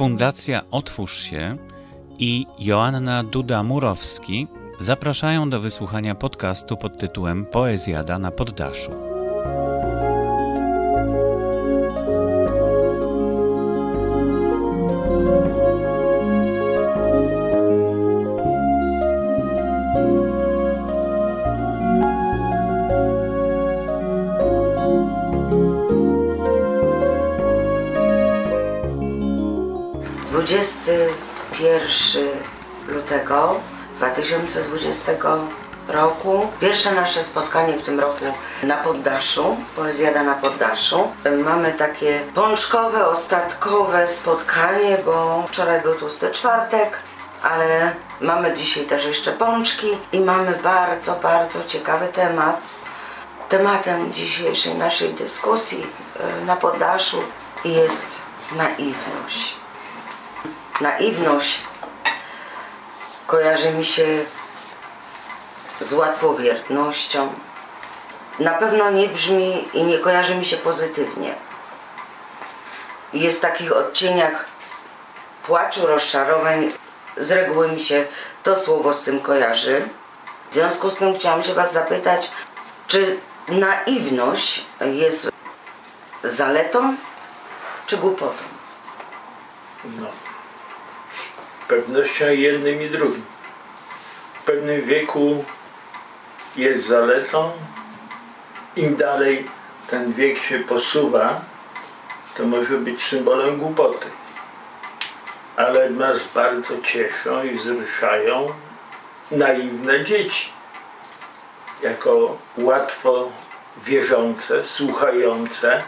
Fundacja Otwórz się i Joanna Duda-Murowski zapraszają do wysłuchania podcastu pod tytułem Poezjada na poddaszu. 2020 roku. Pierwsze nasze spotkanie w tym roku na poddaszu, poezjada na poddaszu. Mamy takie pączkowe, ostatkowe spotkanie, bo wczoraj był tłusty czwartek, ale mamy dzisiaj też jeszcze pączki i mamy bardzo, bardzo ciekawy temat. Tematem dzisiejszej naszej dyskusji e, na poddaszu jest naiwność. Naiwność kojarzy mi się z łatwowiernością. Na pewno nie brzmi i nie kojarzy mi się pozytywnie. Jest w takich odcieniach płaczu, rozczarowań. Z reguły mi się to słowo z tym kojarzy. W związku z tym chciałam się Was zapytać, czy naiwność jest zaletą czy głupotą? No. Pewnością jednym i drugim. W pewnym wieku jest zaletą. Im dalej ten wiek się posuwa, to może być symbolem głupoty. Ale nas bardzo cieszą i wzruszają naiwne dzieci. Jako łatwo wierzące, słuchające,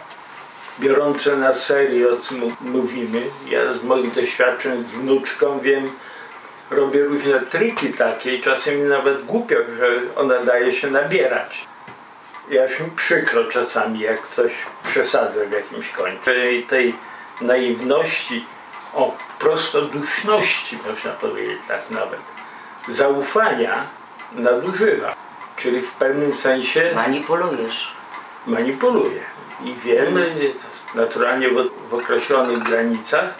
biorące na serio, co mówimy. Ja z moich doświadczeń z wnuczką wiem, robię różne triki takie i czasem nawet głupio, że ona daje się nabierać. Ja się przykro czasami, jak coś przesadzę w jakimś końcu. Tej, tej naiwności, o prostoduszności można powiedzieć tak nawet, zaufania nadużywa. Czyli w pewnym sensie Manipulujesz. manipuluje. I wiemy, jest naturalnie w, w określonych granicach,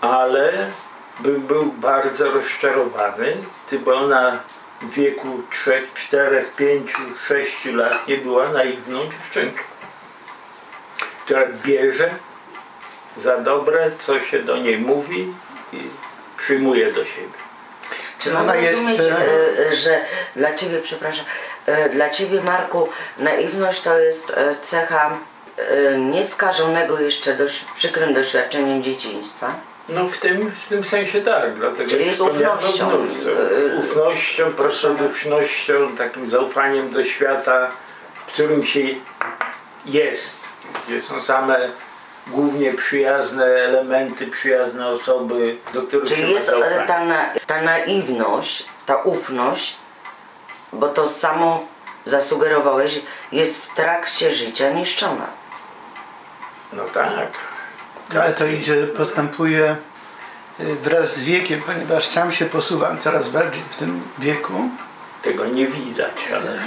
ale był, był bardzo rozczarowany, bo ona w wieku 3, 4, 5, 6 lat nie była naiwną dziewczynką, która bierze za dobre, co się do niej mówi i przyjmuje do siebie. Czy Ona mam jest, rozumieć, e, e, e, że dla Ciebie, przepraszam, e, dla Ciebie Marku, naiwność to jest cecha nieskażonego jeszcze dość przykrym doświadczeniem dzieciństwa? No w tym, w tym sensie tak, dlatego Czyli jest ufnością, Ufnością, prostodusznością, takim zaufaniem do świata, w którym się jest, gdzie są same głównie przyjazne elementy, przyjazne osoby, do których się Czyli ma jest zaufanie. ta, na, ta naiwność, ta ufność, bo to samo zasugerowałeś, jest w trakcie życia niszczona. No tak. Ale to idzie, postępuje y, wraz z wiekiem, ponieważ sam się posuwam coraz bardziej w tym wieku. Tego nie widać, ale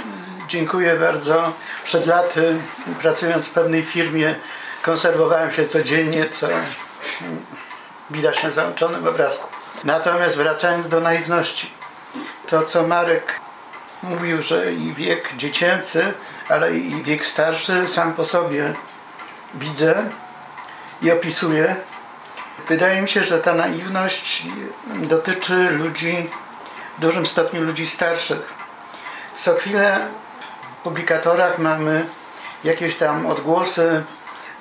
Dziękuję bardzo. Przed laty, pracując w pewnej firmie, konserwowałem się codziennie, co widać na załączonym obrazku. Natomiast wracając do naiwności, to co Marek mówił, że i wiek dziecięcy, ale i wiek starszy sam po sobie widzę i opisuję. Wydaje mi się, że ta naiwność dotyczy ludzi, w dużym stopniu ludzi starszych. Co chwilę w publikatorach mamy jakieś tam odgłosy,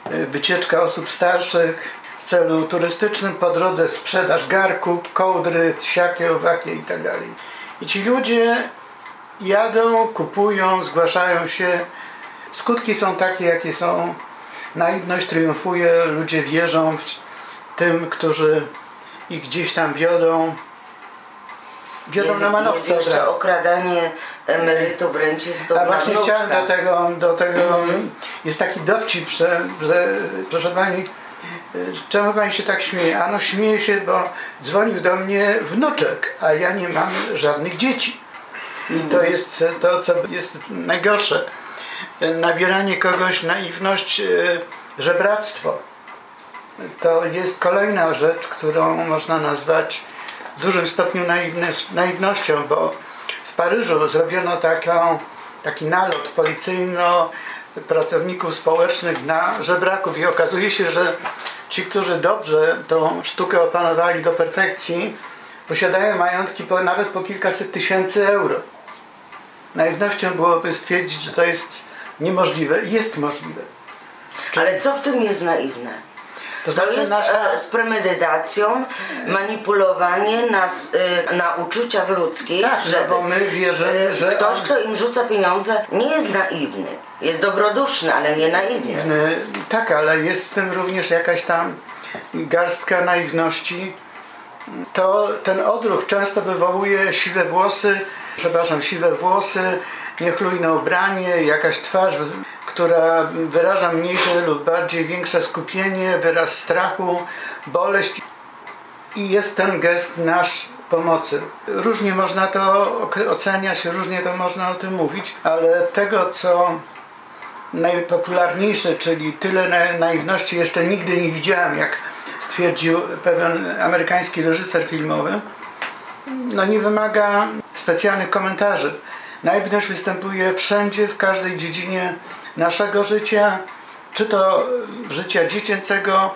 wycieczka osób starszych w celu turystycznym, po drodze sprzedaż garków, kołdry, siakie, owakie itd. I ci ludzie jadą, kupują, zgłaszają się. Skutki są takie, jakie są. Naiwność triumfuje, ludzie wierzą w tym, którzy ich gdzieś tam wiodą. Wiodą Jest, na jest manowce od jeszcze okradanie emerytów, rencistów A właśnie chciałem wnuczka. do tego, do tego jest taki dowcip, że, że proszę Pani, czemu Pani się tak śmieje? Ano śmieje się, bo dzwonił do mnie wnuczek, a ja nie mam żadnych dzieci. I to jest to, co jest najgorsze. Nabieranie kogoś naiwność, y, żebractwo. to jest kolejna rzecz, którą można nazwać w dużym stopniu naiwnością, bo Paryżu zrobiono taką, taki nalot policyjno pracowników społecznych na żebraków i okazuje się, że ci, którzy dobrze tą sztukę opanowali do perfekcji, posiadają majątki po, nawet po kilkaset tysięcy euro. Naiwnością byłoby stwierdzić, że to jest niemożliwe. Jest możliwe. Ale co w tym jest naiwne? To To znaczy jest nasza... e, z premedytacją manipulowanie nas, e, na uczuciach ludzkich, Tak, no żeby bo my wierzymy, e, że ktoś, kto im rzuca pieniądze, nie jest naiwny. Jest dobroduszny, ale nie naiwny. Tak, ale jest w tym również jakaś tam garstka naiwności. To ten odruch często wywołuje siwe włosy, przepraszam, siwe włosy, niechlujne ubranie, jakaś twarz, która wyraża mniejsze lub bardziej większe skupienie, wyraz strachu, boleść i jest ten gest nasz pomocy. Różnie można to oceniać, różnie to można o tym mówić, ale tego, co najpopularniejsze, czyli tyle na- naiwności jeszcze nigdy nie widziałem, jak stwierdził pewien amerykański reżyser filmowy, no nie wymaga specjalnych komentarzy. Naiwność występuje wszędzie, w każdej dziedzinie naszego życia, czy to życia dziecięcego,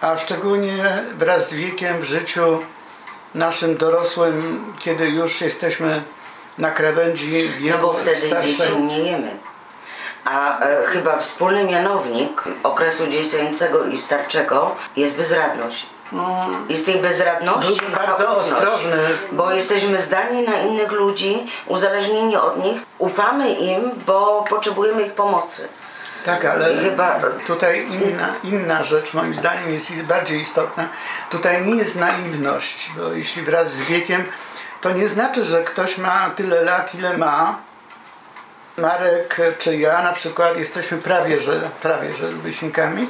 a szczególnie wraz z wiekiem w życiu naszym dorosłym, kiedy już jesteśmy na krawędzi No wieku bo wtedy starszej. dzieci umniejemy. A e, chyba wspólny mianownik okresu dziecięcego i starczego jest bezradność. I z tej bezradności jest bardzo ostrożny. Bo jesteśmy zdani na innych ludzi, uzależnieni od nich, ufamy im, bo potrzebujemy ich pomocy. Tak, ale chyba- tutaj inna, inna rzecz moim zdaniem jest bardziej istotna. Tutaj nie jest naiwność, bo jeśli wraz z wiekiem, to nie znaczy, że ktoś ma tyle lat, ile ma. Marek czy ja na przykład jesteśmy prawie, że, prawie, że rówieśnikami.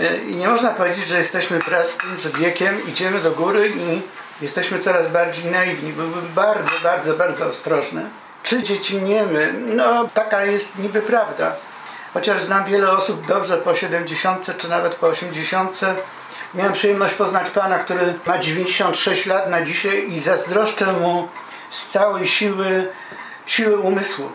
Y, I nie można powiedzieć, że jesteśmy wraz z tym, że wiekiem idziemy do góry i jesteśmy coraz bardziej naiwni. Byłbym bardzo, bardzo, bardzo ostrożny. Czy dziecinniemy? No, taka jest niby prawda. Chociaż znam wiele osób dobrze po 70 czy nawet po 80. Miałem przyjemność poznać pana, który ma 96 lat na dzisiaj i zazdroszczę mu z całej siły, siły umysłu.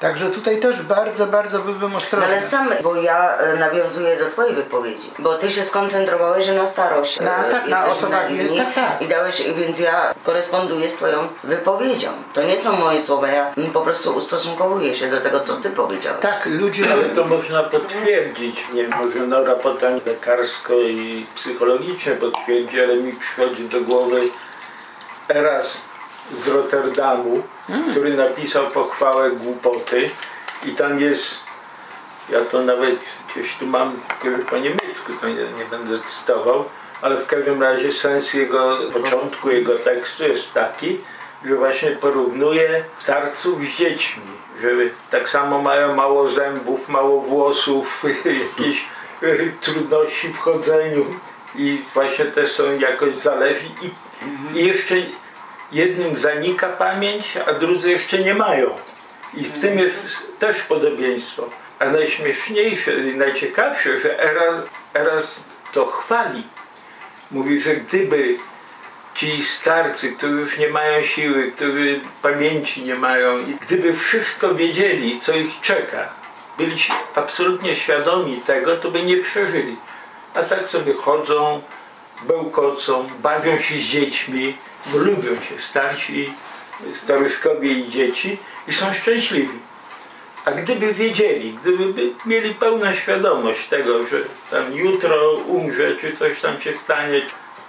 Także tutaj też bardzo, bardzo byłbym No ostrożny. ale sam, bo ja e, nawiązuję do twojej wypowiedzi, bo ty się skoncentrowałeś, że na starość Na- e, tak, na osobach, naiwni tak, tak. i dałeś, więc ja koresponduję z twoją wypowiedzią. To nie są moje słowa, ja po prostu ustosunkowuję się do tego, co ty powiedziałeś. Tak, ludzie... Ale to można potwierdzić. Nie może Nora potem lekarsko i psychologicznie potwierdzi, ale mi przychodzi do głowy Eras z Rotterdamu, który napisał pochwałę głupoty. I tam jest, ja to nawet gdzieś tu mam po niemiecku, to nie, nie będę cytował, ale w każdym razie sens jego początku, jego tekstu jest taki, że właśnie porównuje starców z dziećmi, że tak samo mają mało zębów, mało włosów, jakieś e, trudności w chodzeniu. I właśnie też są jakoś zależni. I, i jeszcze jednym zanika pamięć, a drudzy jeszcze nie mają. I w tym jest też podobieństwo. A najśmieszniejsze i najciekawsze, że Eras, Eras to chwali. Mówi, że gdyby ci starcy, którzy już nie mają siły, którzy pamięci nie mają, gdyby wszystko wiedzieli, co ich czeka, byli absolutnie świadomi tego, to by nie przeżyli. A tak sobie chodzą, bełkocą, bawią się z dziećmi, lubią się starsi, staruszkowie i dzieci i są szczęśliwi. A gdyby wiedzieli, gdyby by mieli pełną świadomość tego, że tam jutro umrze, czy coś tam się stanie,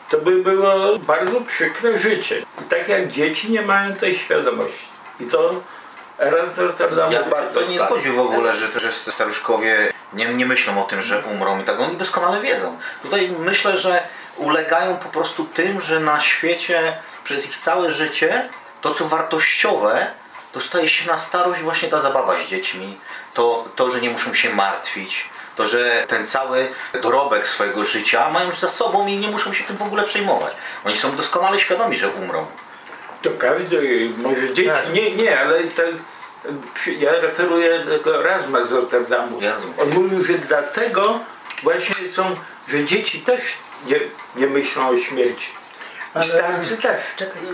to by było bardzo przykre życie. I tak jak dzieci nie mają tej świadomości. I to Eras z Rotterdamu Ja bardzo to nie zgodził w ogóle, że, że staruszkowie nie, nie myślą o tym, że umrą i tak. Oni doskonale wiedzą. Tutaj myślę, że ulegają po prostu tym, że na świecie przez ich całe życie to, co wartościowe, to staje się na starość właśnie ta zabawa z dziećmi, to, to że nie muszą się martwić, to, że ten cały dorobek swojego życia mają już za sobą i nie muszą się tym w ogóle przejmować. Oni są doskonale świadomi, że umrą. To każdy, może dzieci, Tak. nie, nie, ale tak, przy- ja referuję tego Erasma z Rotterdamu. On mówił, że dlatego właśnie są że dzieci też nie, nie myślą o śmierci. I starcy też,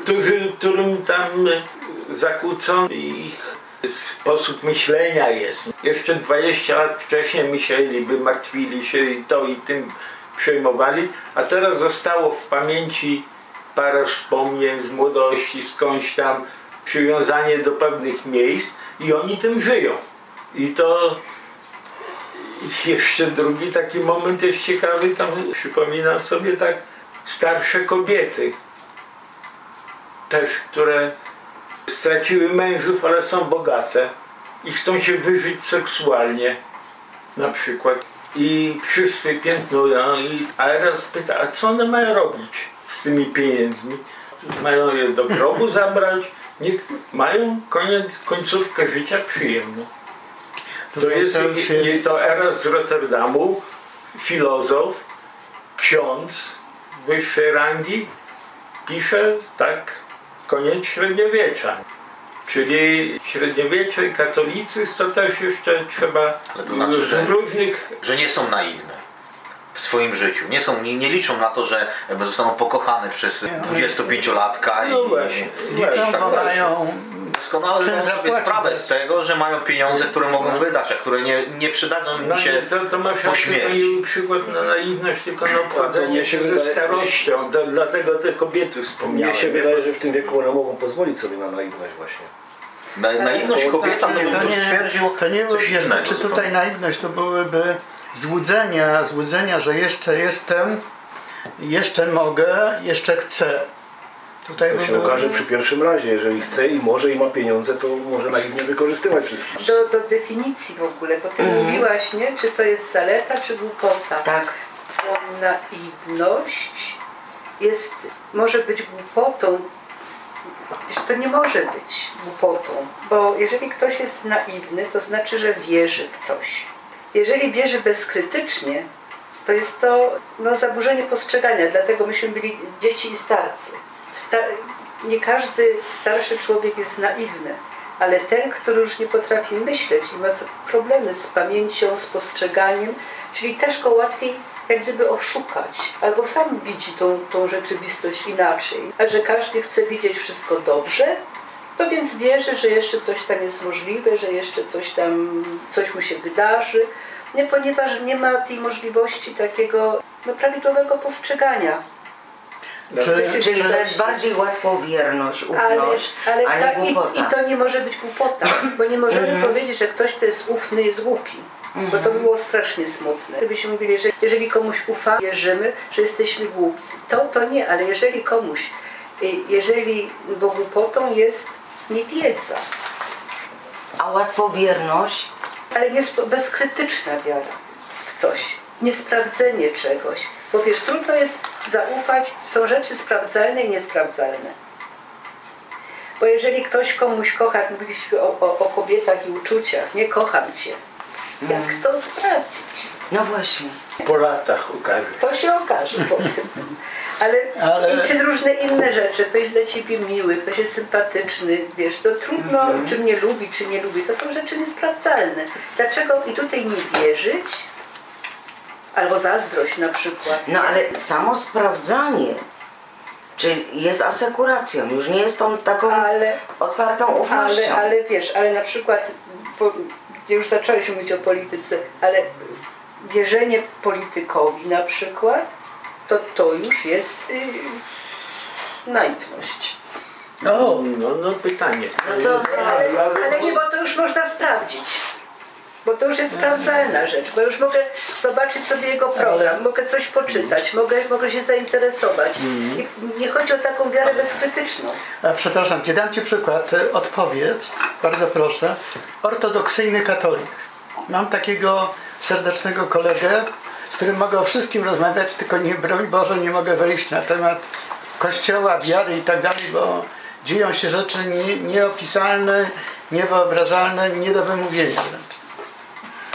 którzy, którym tam e, zakłócony ich sposób myślenia jest. Jeszcze 20 lat wcześniej myśleliby, martwili się i to i tym przejmowali, a teraz zostało w pamięci parę wspomnień z młodości, skądś tam, przywiązanie do pewnych miejsc i oni tym żyją. I to jeszcze drugi taki moment jest ciekawy, tam przypominam sobie tak starsze kobiety, też, które straciły mężów, ale są bogate i chcą się wyżyć seksualnie na przykład. I wszyscy piętnują i a raz pyta, a co one mają robić z tymi pieniędzmi? Mają je do grobu zabrać? Niech mają koniec, końcówkę życia przyjemną. To to jest, już nie, jest- to Eras z Rotterdamu, filozof, ksiądz wyższej rangi, pisze tak koniec średniowiecza. Czyli średniowiecze i katolicyzm to też jeszcze trzeba Ale to znaczy, z że- różnych że nie są naiwne w swoim życiu. Nie, są, nie, nie liczą na to, że zostaną pokochane przez 25-latka No i, właśnie. i, Liczą, tak dalej. mają Doskonale zdają sobie sprawę z tego, że mają pieniądze, które mogą wydać, a które nie, nie przydadzą No im się nie, to, to masz po to śmierci. przykład na naiwność, tylko na obchodzenie mnie się się ze starością. To, dlatego te kobiety wspomniałem. Mnie się wydaje, że w tym wieku one mogą pozwolić sobie na naiwność właśnie. Na, naiwność kobieca to Nie, bym tu stwierdził to nie coś innego. Czy tutaj zupełnie. naiwność to byłyby złudzenia, złudzenia, że jeszcze jestem, jeszcze mogę, jeszcze chcę. Tutaj To się okaże przy pierwszym razie. Jeżeli chce i może i ma pieniądze, to może naiwnie wykorzystywać wszystkich. do, do definicji w ogóle, bo ty mówiłaś, nie? Czy to jest zaleta, czy głupota? Tak. Bo naiwność jest, może być głupotą. To nie może być głupotą, bo jeżeli ktoś jest naiwny, to znaczy, że wierzy w coś. Jeżeli wierzy bezkrytycznie, to jest to no, zaburzenie postrzegania, dlatego myśmy byli dzieci i starcy. Sta nie każdy starszy człowiek jest naiwny, ale ten, który już nie potrafi myśleć i ma problemy z pamięcią, z postrzeganiem, czyli też go łatwiej jak gdyby oszukać, albo sam widzi tą, tą rzeczywistość inaczej, a że każdy chce widzieć wszystko dobrze, to więc wierzy, że jeszcze coś tam jest możliwe, że jeszcze coś tam, coś mu się wydarzy, nie, ponieważ nie ma tej możliwości takiego no, prawidłowego postrzegania. Czy, Czyli to jest bardziej łatwowierność, Ale, ufność, ale a ta, nie i, głupota. I to nie może być głupota, bo nie możemy powiedzieć, że ktoś, kto jest ufny, jest głupi. Bo to by było strasznie smutne. Gdybyśmy mówili, że jeżeli komuś ufamy, wierzymy, że jesteśmy głupcy. To, to nie, ale jeżeli komuś, y, jeżeli, bo głupotą jest niewiedza, A łatwowierność ale nie sp- bezkrytyczna wiara w coś, niesprawdzenie czegoś. Bo wiesz, trudno jest zaufać, są rzeczy sprawdzalne i niesprawdzalne. Bo jeżeli ktoś komuś kocha, jak mówiliśmy o, o, o kobietach i uczuciach, nie kocham cię, jak to sprawdzić? No właśnie. Po latach ukaże. To się okaże potem. Ale, Ale- i czy różne inne rzeczy, ktoś jest dla ciebie miły, ktoś jest sympatyczny, wiesz, to trudno, czy mnie lubi, czy nie lubi, to są rzeczy niesprawdzalne. Dlaczego i tutaj nie wierzyć? Albo zazdrość na przykład. No ale samo sprawdzanie, czy jest asekuracją, już nie jest tą taką Ale- otwartą ufnością. Ale, ale wiesz, ale na przykład, po, już zacząłeś mówić o polityce, ale wierzenie politykowi na przykład, to to już jest y, naiwność. o, No, no pytanie. No to, Ale, ale nie, bo to już można sprawdzić. Bo to już jest sprawdzalna rzecz, bo już mogę zobaczyć sobie jego program, mogę coś poczytać, mogę, mogę się zainteresować. I nie chodzi o taką wiarę bezkrytyczną. a przepraszam cię, dam ci przykład. E, Odpowiedz, bardzo proszę. Ortodoksyjny katolik. Mam takiego serdecznego kolegę, z którym mogę o wszystkim rozmawiać, tylko nie, broń Boże, nie mogę wejść na temat kościoła, wiary i tak dalej, bo dzieją się rzeczy nie, nieopisalne, niewyobrażalne, nie do wymówienia wręcz.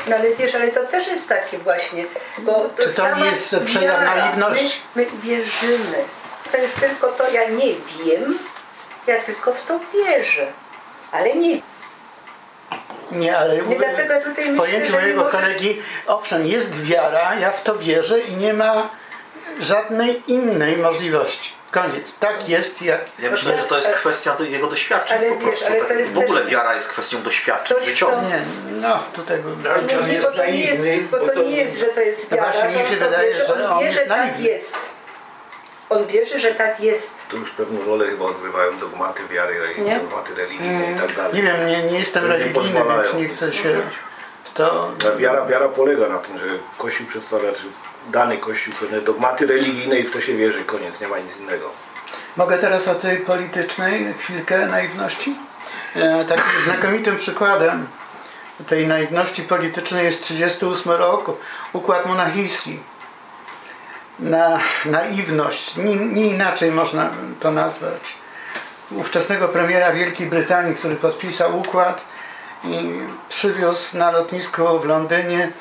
No ale wiesz, ale to też jest takie właśnie, bo to Czy to nie jest przejaw naiwności? My, my wierzymy. To jest tylko to, ja nie wiem, ja tylko w to wierzę, ale nie Nie, ale Nie, dlatego tutaj w pojęciu że mojego możesz- kolegi, owszem, jest wiara, ja w to wierzę i nie ma żadnej innej możliwości. Koniec. Tak jest jak. Ja myślę, że to jest kwestia do, jego doświadczeń Ale po wiesz, prostu. ale to tak, jest w ogóle też- wiara jest kwestią doświadczeń życiowych. Nie, no tutaj. Ale Nie, on bo to nie jest, bo to nie jest, że to jest No wiara, właśnie, mi że się on to wydaje, wie, że on jest że tak jest. On wierzy, że tak jest. Tu już pewną rolę chyba odgrywają dogmaty wiary, Nie? dogmaty religijne i tak dalej. Nie wiem, nie, nie jestem To nie religijny, pozwalają. więc nie chcę się w to. Ta wiara, wiara polega na tym, że Kościół przedstawia, czy dany Kościół pewne dogmaty religijne i w to się wierzy, koniec, nie ma nic innego. Mogę teraz o tej politycznej chwilkę naiwności? E, takim znakomitym przykładem tej naiwności politycznej jest 38 rok, układ monachijski. Na naiwność, nie, nie inaczej można to nazwać. Ówczesnego premiera Wielkiej Brytanii, który podpisał układ i przywiózł na lotnisku w Londynie,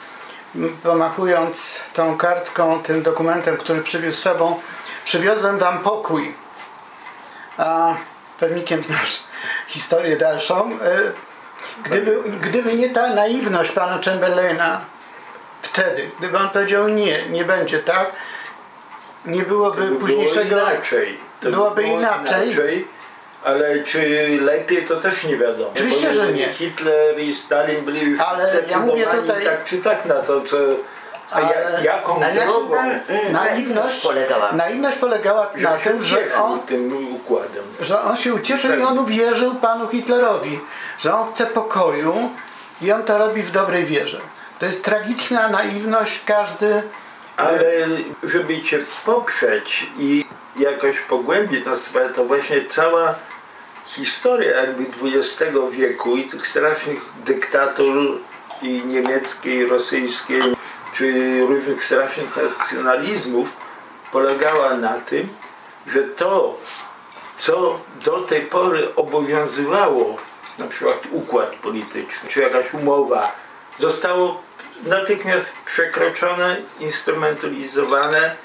pomachując tą kartką, tym dokumentem, który przywiózł z sobą, przywiozłem wam pokój a pewnikiem znasz historię dalszą. y, Gdyby, gdyby nie ta naiwność pana Chamberlaina wtedy, gdyby on powiedział nie, nie będzie tak, nie byłoby by późniejszego. Było inaczej. To by byłoby było inaczej. Ale czy lepiej, to też nie wiadomo. Oczywiście, że nie. Hitler i Stalin byli już Ale ja mówię tutaj- tak czy tak na to, co... A Ale- ja, jaką na drogą pan mm, Naiwność polegała? Naiwność polegała na że się tym, że on, tym układem. że on się ucieszył i on uwierzył panu Hitlerowi, że on chce pokoju i on to robi w dobrej wierze. To jest tragiczna naiwność, każdy Ale żeby Cię poprzeć i jakoś pogłębić tę sprawę, to właśnie cała historia jakby XX wieku i tych strasznych dyktatur i niemieckiej, i rosyjskiej, czy różnych strasznych nacjonalizmów polegała na tym, że to, co do tej pory obowiązywało, na przykład układ polityczny, czy jakaś umowa, zostało natychmiast przekroczone, instrumentalizowane,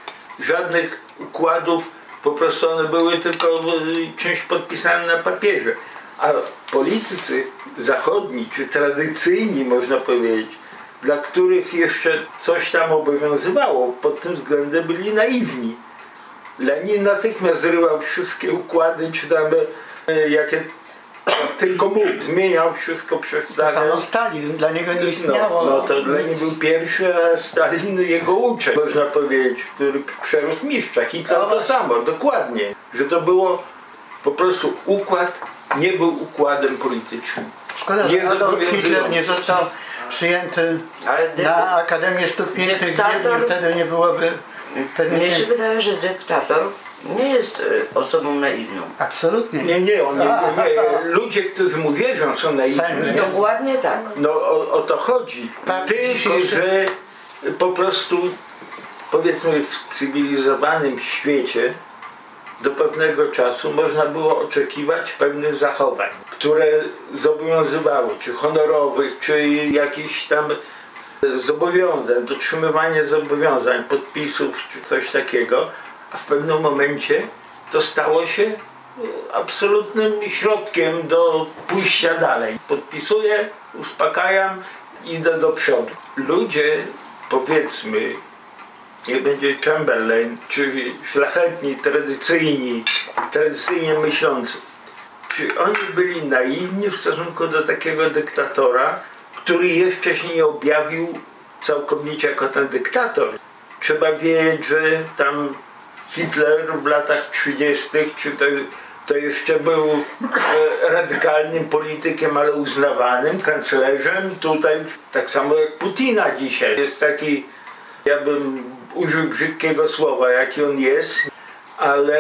żadnych układów, po prostu one były tylko y, czymś podpisanym na papierze. A politycy zachodni, czy tradycyjni można powiedzieć, dla których jeszcze coś tam obowiązywało, pod tym względem byli naiwni. Lenin natychmiast zrywał wszystkie układy, czy tam e, jakie tylko mógł, zmieniał wszystko przez To stare. samo Stalin, dla niego nie No, istniało. no to Lenin nic. był pierwszy, a Stalin jego uczeń, można powiedzieć, który przerósł mistrza. Hitler No to właśnie. samo, dokładnie. Że to było po prostu układ, nie był układem politycznym. Szkoda, nie że Adolf. Hitler nie został przyjęty Ale na Akademię Sztuk Pięknych dyktator- wtedy nie byłoby pewnie Mnie się wydaje, że dyktator nie jest y, osobą naiwną. Absolutnie. Nie, nie, on nie, nie, nie. Ludzie, którzy mu wierzą są naiwni. Dokładnie tak. No o, o to chodzi. Tak, Tylko, że po prostu powiedzmy w cywilizowanym świecie do pewnego czasu można było oczekiwać pewnych zachowań, które zobowiązywały, czy honorowych, czy jakichś tam e, zobowiązań, dotrzymywanie zobowiązań, podpisów, czy coś takiego, a w pewnym momencie to stało się e, absolutnym środkiem do pójścia dalej. Podpisuję, uspokajam, idę do przodu. Ludzie, powiedzmy, niech będzie Chamberlain, czy szlachetni, tradycyjni, tradycyjnie myślący, czy oni byli naiwni w stosunku do takiego dyktatora, który jeszcze się nie objawił całkowicie jako ten dyktator? Trzeba wiedzieć, że tam Hitler w latach 30., czy to, to jeszcze był e, radykalnym politykiem, ale uznawanym, kanclerzem. Tutaj tak samo jak Putina dzisiaj. Jest taki, ja bym użył brzydkiego słowa, jaki on jest, ale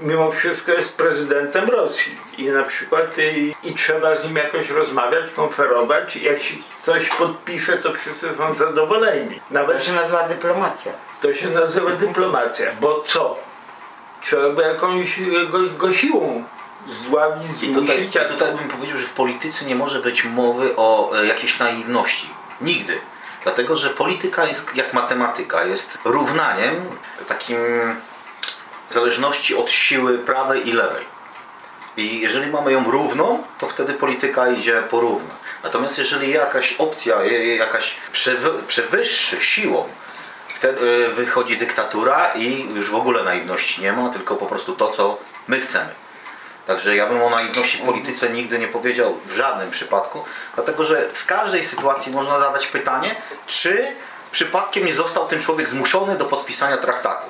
mimo wszystko jest prezydentem Rosji i na przykład i, i trzeba z nim jakoś rozmawiać, konferować. Jak się coś podpisze, to wszyscy są zadowoleni. To Nawet się nazywa dyplomacja. To się nazywa dyplomacja, bo co? Trzeba by jakąś go, go siłą zdławić, I tutaj, zmusić, a I tutaj bym powiedział, że w polityce nie może być mowy o e, jakiejś naiwności. Nigdy. Dlatego, że polityka jest jak matematyka, jest równaniem takim w zależności od siły prawej i lewej. I jeżeli mamy ją równą, to wtedy polityka idzie porówno. Natomiast jeżeli jakaś opcja, jakaś przewy- przewyższy siłą, wtedy wychodzi dyktatura i już w ogóle naiwności nie ma, tylko po prostu to, co my chcemy. Także ja bym o naiwności w polityce nigdy nie powiedział w żadnym przypadku, dlatego że w każdej sytuacji można zadać pytanie, czy przypadkiem nie został ten człowiek zmuszony do podpisania traktatu.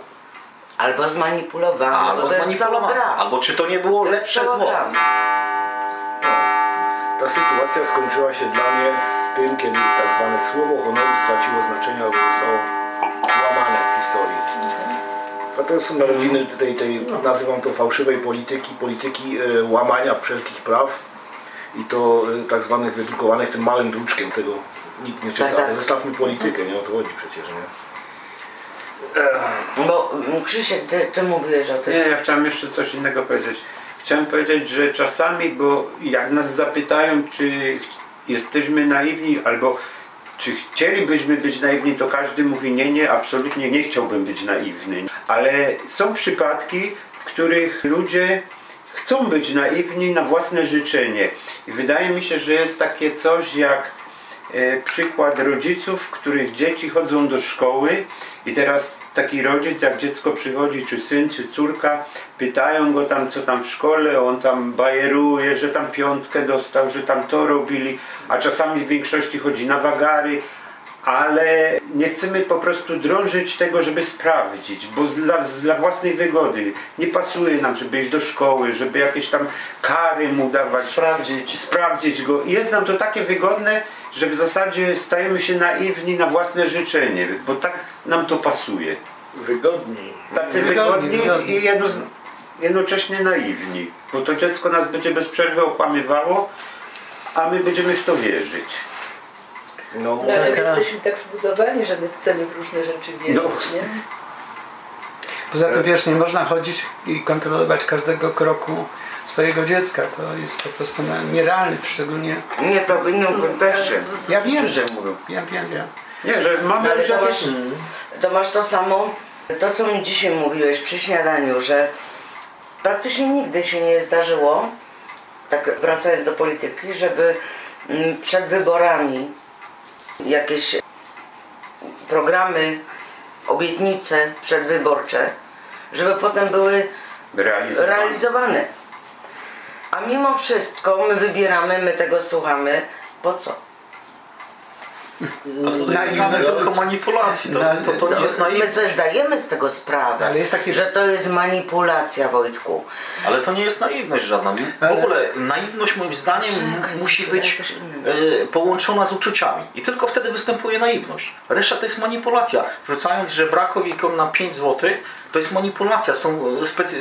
Albo zmanipulowany, bo Albo zmanipulowany. Albo czy to nie było To lepsze zło. gra. Ta sytuacja skończyła się dla mnie z tym, kiedy tak zwane słowo honoru straciło znaczenie albo zostało złamane w historii. A to są narodziny tej, tej nazywam to fałszywej polityki, polityki e, łamania wszelkich praw i to e, tak zwanych wydrukowanych tym małym druczkiem, tego nikt nie czyta, Tak, tak. ale zostawmy politykę, nie o to chodzi przecież, nie? Bo mm, Krzysiek, ty, ty mówiłeś o tym. Nie, ja chciałem jeszcze coś innego powiedzieć. Chciałem powiedzieć, że czasami, bo jak nas zapytają, czy jesteśmy naiwni, albo czy chcielibyśmy być naiwni, to każdy mówi nie, nie, absolutnie nie chciałbym być naiwny. Ale są przypadki, w których ludzie chcą być naiwni na własne życzenie. I wydaje mi się, że jest takie coś jak e, przykład rodziców, których dzieci chodzą do szkoły i teraz taki rodzic, jak dziecko przychodzi, czy syn, czy córka, pytają go tam, co tam w szkole, on tam bajeruje, że tam piątkę dostał, że tam to robili, a czasami w większości chodzi na wagary, ale nie chcemy po prostu drążyć tego, żeby sprawdzić, bo dla, dla własnej wygody nie pasuje nam, żeby iść do szkoły, żeby jakieś tam kary mu dawać, Sprawdzić. sprawdzić go. I jest nam to takie wygodne, że w zasadzie stajemy się naiwni na własne życzenie, bo tak nam to pasuje. Wygodniej. Tacy Wygodni, wygodni wygodni. i jedno, jednocześnie naiwni, bo to dziecko nas będzie bez przerwy okłamywało, a my będziemy w to wierzyć. No, No, ale jesteśmy tak zbudowani, że my chcemy w różne rzeczy wierzyć, No. nie? Poza tym wiesz, nie można chodzić i kontrolować każdego kroku swojego dziecka. To jest po prostu nierealne, szczególnie. Nie, to w innym kontekście. Ja wiem, Że mówią. wiem, wiem, wiem. Nie, że mamy już to jakieś... masz, to masz to samo, to co mi dzisiaj mówiłeś przy śniadaniu, że praktycznie nigdy się nie zdarzyło, tak wracając do polityki, żeby mm, przed wyborami jakieś programy, obietnice przedwyborcze, żeby potem były Realizowane. realizowane. A mimo wszystko my wybieramy, my tego słuchamy. Po co? Ale tutaj nie mamy tylko manipulacji, to, to, to nie jest My naiwność. sobie zdajemy z tego sprawę, Ale jest takie- że to jest manipulacja, Wojtku. Ale to nie jest naiwność żadna. W Ale- ogóle naiwność moim zdaniem Czekaj, musi być e, połączona z uczuciami. I tylko wtedy występuje naiwność. Reszta to jest manipulacja. Wrzucając żebrakowikom na 5 zł, to jest manipulacja. Są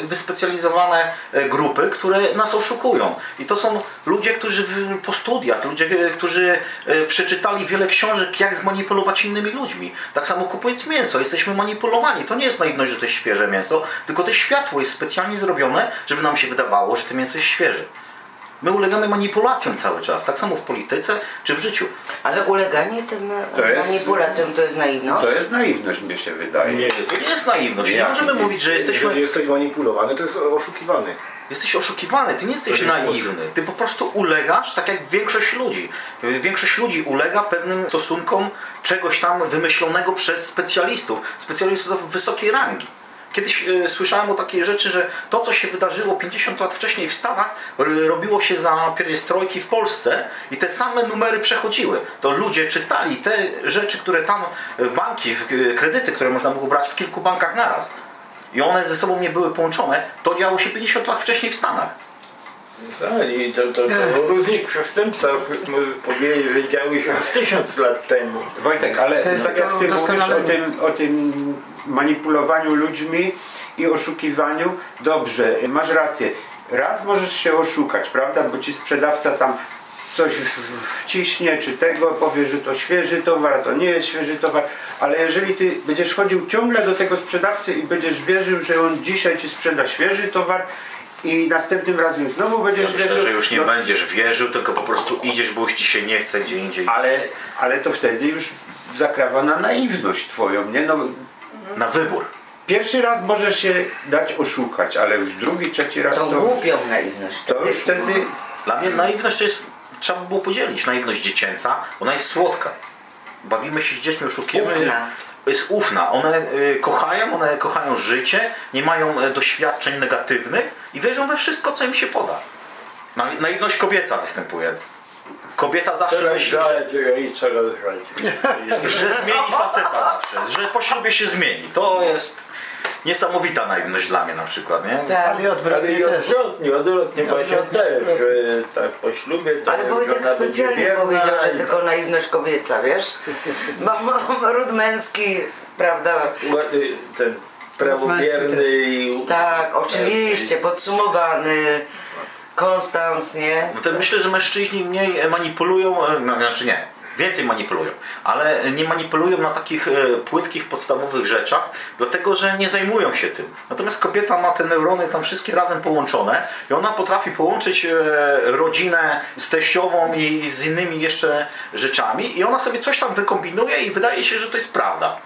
e, wyspecjalizowane e, grupy, które nas oszukują. I to są ludzie, którzy po studiach, ludzie, e, którzy przeczytali wiele książek, jak zmanipulować innymi ludźmi. Tak samo kupując mięso, jesteśmy manipulowani. To nie jest naiwność, że to jest świeże mięso, tylko to światło jest specjalnie zrobione, żeby nam się wydawało, że to mięso jest świeże. My ulegamy manipulacjom cały czas, tak samo w polityce czy w życiu. Ale uleganie tym e, To jest- manipulacjom to jest naiwność? To jest naiwność, mi się wydaje. nie, To nie jest naiwność. Nie Jak możemy nie? mówić, że jeżeli jesteś manipulowany, to jest oszukiwany. Jesteś oszukiwany, ty nie jesteś nie naiwny. Ty po prostu ulegasz, tak jak większość ludzi. Większość ludzi ulega pewnym stosunkom czegoś tam wymyślonego przez specjalistów. Specjalistów wysokiej rangi. Kiedyś e, słyszałem o takiej rzeczy, że to, co się wydarzyło 50 lat wcześniej w Stanach, robiło się za pierestrojki w Polsce i te same numery przechodziły. To ludzie czytali te rzeczy, które tam e, banki, e, kredyty, które można było brać w kilku bankach naraz. I one ze sobą nie były połączone. To działo się 50 lat wcześniej w Stanach. Tak, i to, to, to o różnych przestępstwach m- powiedzieć, że działy się już tysiąc lat temu. Wojtek, ale To jest tak jak ty mówisz o tym, o tym manipulowaniu ludźmi i oszukiwaniu, dobrze, masz rację. Raz możesz się oszukać, prawda, bo ci sprzedawca tam coś wciśnie, czy tego, powie, że to świeży towar, a to nie jest świeży towar, ale jeżeli ty będziesz chodził ciągle do tego sprzedawcy i będziesz wierzył, że on dzisiaj ci sprzeda świeży towar i następnym razem znowu będziesz Myślę, wierzył, że już nie no, będziesz wierzył, tylko po prostu idziesz, bo już ci się nie chce gdzie indziej. ale, ale to wtedy już zakrawa na naiwność twoją, nie? No, Na wybór. Pierwszy raz możesz się dać oszukać, ale już drugi, trzeci raz Tą to, głupią naiwność. to już wtedy Dla mnie naiwność to jest trzeba by było podzielić. Naiwność dziecięca, ona jest słodka. Bawimy się z dziećmi, oszukujemy. Ufna. Jest ufna. One y, kochają, one kochają życie, nie mają e, doświadczeń negatywnych i wierzą we wszystko, co im się poda. Na- Naiwność kobieca występuje. Kobieta zawsze Coraz myśli, że, i coraz że zmieni faceta zawsze, że po ślubie się zmieni. To jest niesamowita naiwność dla mnie na przykład, nie? Tak. Ale i Ale odwrotnie odwrotnie, odwrotnie, Odwrotnie, też, odwrotnie. że tak po ślubie to Ale Wojtek specjalnie powiedział, że tylko naiwność kobieca, wiesz? Mam, mam ród męski, prawda? Ten prawowierny i... Tak, oczywiście, podsumowany, Konstans, nie? No to myślę, że mężczyźni mniej manipulują, e, no, znaczy nie, więcej manipulują, ale nie manipulują na takich e, płytkich, podstawowych rzeczach, dlatego że nie zajmują się tym. Natomiast kobieta ma te neurony tam wszystkie razem połączone i ona potrafi połączyć e, rodzinę z teściową i z innymi jeszcze rzeczami i ona sobie coś tam wykombinuje i wydaje się, że to jest prawda.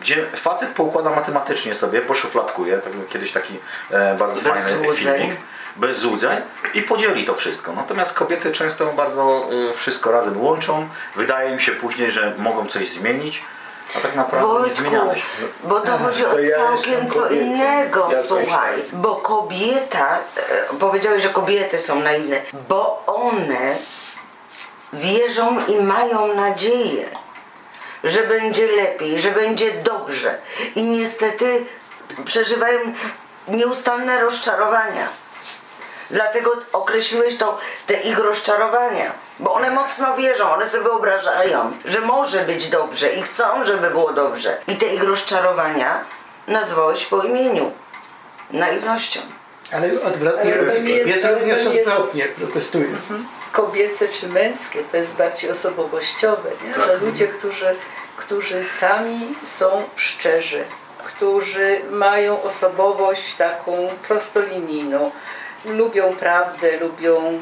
Gdzie facet poukłada matematycznie sobie, poszufladkuje, tak, kiedyś taki e, bardzo Bez fajny złudzeń. filmik, bez złudzeń i podzieli to wszystko. Natomiast kobiety często bardzo y, wszystko razem łączą, wydaje mi się później, że mogą coś zmienić, a tak naprawdę nie Wojtku, zmieniamy się. bo to chodzi o ja całkiem co kobietą. innego, Ja coś słuchaj. Bo kobieta, e, powiedziałeś, że kobiety są naiwne, bo one wierzą i mają nadzieję, że będzie lepiej, że będzie dobrze. I niestety przeżywają nieustanne rozczarowania. Dlatego określiłeś to, te ich rozczarowania. Bo one mocno wierzą, one sobie wyobrażają, że może być dobrze i chcą, żeby było dobrze. I te ich rozczarowania nazwałeś po imieniu. Naiwnością. Ale odwrotnie Ale jest, nie jest- jest odwrotnie, protestuję. Kobiece czy męskie, to jest bardziej osobowościowe, nie? że ludzie, którzy, którzy sami są szczerzy, którzy mają osobowość taką prostolinijną, lubią prawdę, lubią,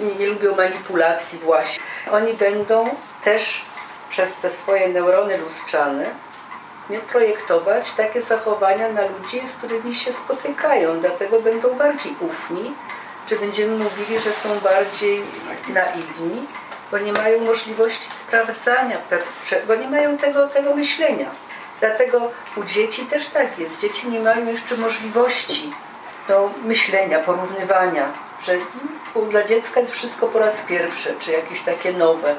nie, nie lubią manipulacji właśnie. Oni będą też przez te swoje neurony lustrzane nie projektować takie zachowania na ludzi, z którymi się spotykają, dlatego będą bardziej ufni, czy będziemy mówili, że są bardziej naiwni, bo nie mają możliwości sprawdzania, bo nie mają tego, tego myślenia. Dlatego u dzieci też tak jest. Dzieci nie mają jeszcze możliwości do myślenia, porównywania, że mm, dla dziecka jest wszystko po raz pierwszy, czy jakieś takie nowe.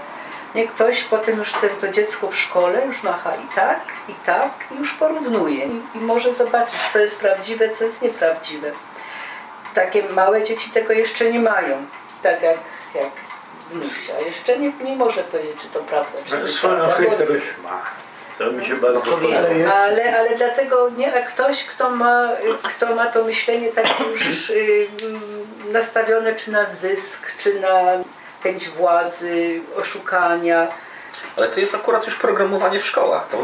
Nie ktoś potem już to dziecko w szkole już macha i tak, i tak, i już porównuje. I, I może zobaczyć, co jest prawdziwe, co jest nieprawdziwe. Takie małe dzieci tego jeszcze nie mają. Tak jak, jak wnusia. Jeszcze nie, nie może powiedzieć, czy to prawda, czy nie Swoją chytrość ma. To mi się bardzo kobieta. podoba. Ale ale, ale dlatego nie, a ktoś, kto ma, kto ma to myślenie takie już y, nastawione czy na zysk, czy na chęć władzy, oszukania, Ale to jest akurat już programowanie w szkołach. To,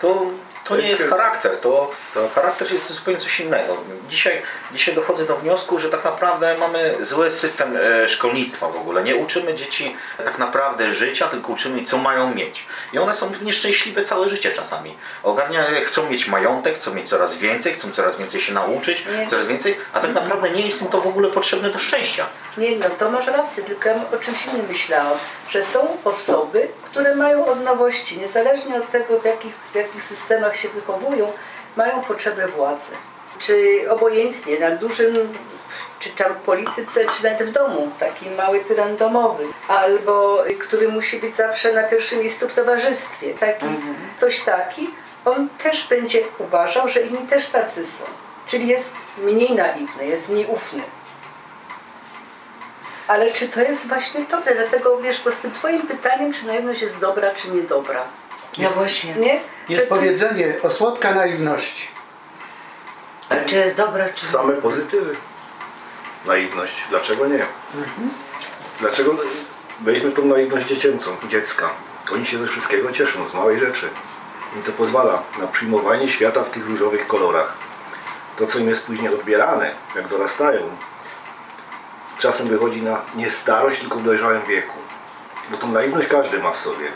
to, to nie jest charakter, to, to charakter jest zupełnie coś innego. Dzisiaj, dzisiaj dochodzę do wniosku, że tak naprawdę mamy zły system e, szkolnictwa w ogóle. Nie uczymy dzieci tak naprawdę życia, tylko uczymy co mają mieć. I one są nieszczęśliwe całe życie czasami. Ogarnia, chcą mieć majątek, chcą mieć coraz więcej, chcą coraz więcej się nauczyć, Nie. coraz więcej, a tak naprawdę nie jest im to w ogóle potrzebne do szczęścia. Nie, no to masz rację, tylko ja o czymś innym myślałam, że są osoby, które mają od nowości, niezależnie od tego, w jakich, w jakich systemach się wychowują, mają potrzebę władzy. Czy obojętnie, na dużym, czy tam w polityce, czy nawet w domu, taki mały tyran domowy, albo który musi być zawsze na pierwszym miejscu w towarzystwie. Taki, Ktoś taki, on też będzie uważał, że inni też tacy są. Czyli jest mniej naiwny, jest mniej ufny. Ale czy to jest właśnie dobre? Dlatego wiesz, bo z tym twoim pytaniem, czy naiwność jest dobra, czy niedobra. No właśnie. Nie? jest powiedzenie o słodka naiwności. Ale czy jest dobra, czy nie? Same pozytywy. Naiwność. Dlaczego nie? Dlaczego weźmy tą naiwność dziecięcą, dziecka. Oni się ze wszystkiego cieszą, z małej rzeczy. I to pozwala na przyjmowanie świata w tych różowych kolorach. To, co im jest później odbierane, jak dorastają, czasem wychodzi na nie starość, tylko w dojrzałym wieku. Bo tą naiwność każdy ma w sobie.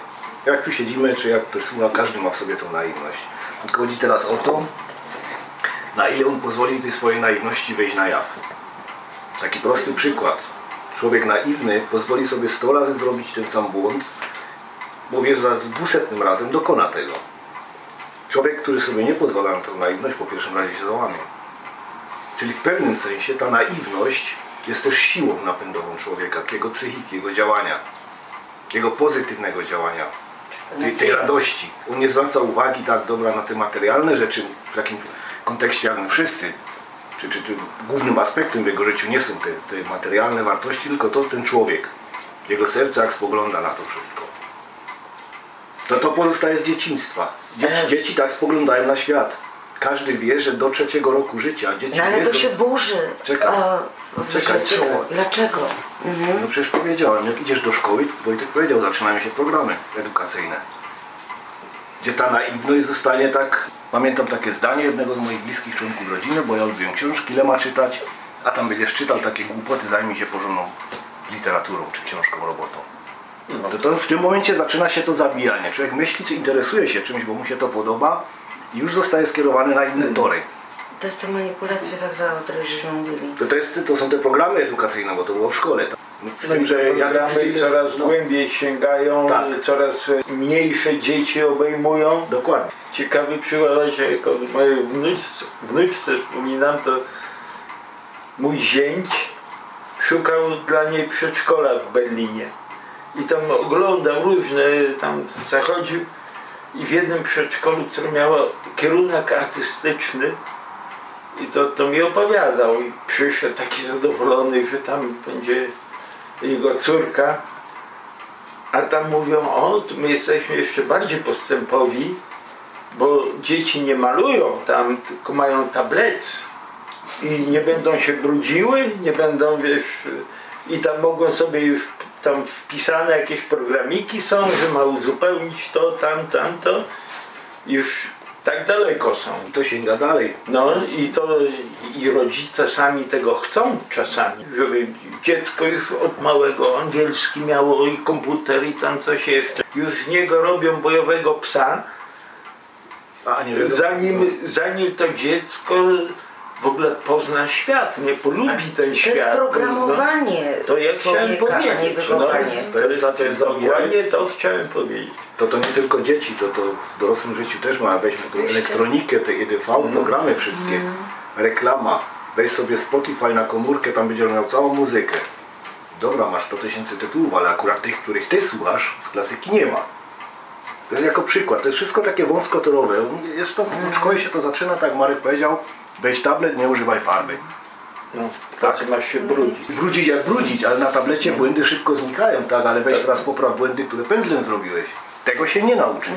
Jak tu siedzimy, czy jak ktoś słucha, każdy ma w sobie tą naiwność. Tylko chodzi teraz o to, na ile on pozwoli tej swojej naiwności wejść na jaw. Taki prosty przykład. człowiek naiwny pozwoli sobie 100 razy zrobić ten sam błąd, bo wie, że za dwusetnym razem dokona tego. Człowiek, który sobie nie pozwala na tę naiwność, po pierwszym razie się załamie. Czyli w pewnym sensie ta naiwność jest też siłą napędową człowieka, jego psychiki, jego działania, jego pozytywnego działania, tej, tej radości. On nie zwraca uwagi tak dobra na te materialne rzeczy w takim kontekście jak my wszyscy. Czy, czy, czy głównym aspektem w jego życiu nie są te, te materialne wartości, tylko to ten człowiek. Jego serce jak spogląda na to wszystko. To to pozostaje z dzieciństwa. Dzieci, dzieci tak spoglądają na świat. Każdy wie, że do trzeciego roku życia dzieci No ale wiedzą... to się burzy Czekaj. o, w Czekaj, życiu. czekaj. Dlaczego? No przecież powiedziałem, jak idziesz do szkoły, Wojtek powiedział, zaczynają się programy edukacyjne. Gdzie ta naiwność zostanie tak... Pamiętam takie zdanie jednego z moich bliskich członków rodziny, bo ja lubię książki, ile ma czytać, a tam będziesz czytał takie głupoty, zajmij się porządną literaturą czy książką robotą. To, to w tym momencie zaczyna się to zabijanie. Człowiek myśli, czy interesuje się czymś, bo mu się to podoba i już zostaje skierowany na inne tory. To jest ta manipulacja taka, o której żeśmy mówili. To, to, jest, to są te programy edukacyjne, bo to było w szkole. Z No tym, że ja programy coraz no, głębiej sięgają, Tak. coraz mniejsze dzieci obejmują. Dokładnie. Ciekawy przykład, że jako mojej wnuczce, wnuczce wspominam, to mój zięć szukał dla niej przedszkola w Berlinie. I tam oglądał różne, tam zachodził i w jednym przedszkolu, które miało kierunek artystyczny, i to, to mi opowiadał i przyszedł taki zadowolony, że tam będzie jego córka. A tam mówią, o, my jesteśmy jeszcze bardziej postępowi, bo dzieci nie malują tam, tylko mają tablet i nie będą się brudziły, nie będą, wiesz, i tam mogą sobie już tam wpisane jakieś programiki są, że ma uzupełnić to, tam, tamto. Już tak daleko są. I to sięga dalej. No i to i rodzice sami tego chcą czasami, żeby dziecko już od małego angielski miało i komputer i tam coś jeszcze. Już z niego robią bojowego psa, A nie wiedzą, zanim, zanim to dziecko w ogóle pozna świat, nie polubi ten To świat. jest programowanie No, to ja chciałem powiedzieć. No, to jest, to jest zabijanie. Dokładnie to chciałem powiedzieć. To to nie tylko dzieci, to, to w dorosłym życiu też ma. Weźmy tą elektronikę, te EDV, programy wszystkie, reklama. Weź sobie Spotify na komórkę, tam będziesz miał całą muzykę. Dobra, masz 100 tysięcy tytułów, ale akurat tych, których ty słuchasz, z klasyki nie ma. To jest jako przykład. To jest wszystko takie wąskotorowe. Jest to, w szkole się to zaczyna, tak jak Marek powiedział, weź tablet, nie używaj farby. No, tak masz się brudzić. Brudzić jak brudzić, ale na tablecie błędy szybko znikają, tak? Ale weź teraz popraw błędy, które pędzlem zrobiłeś. Tego się nie nauczysz.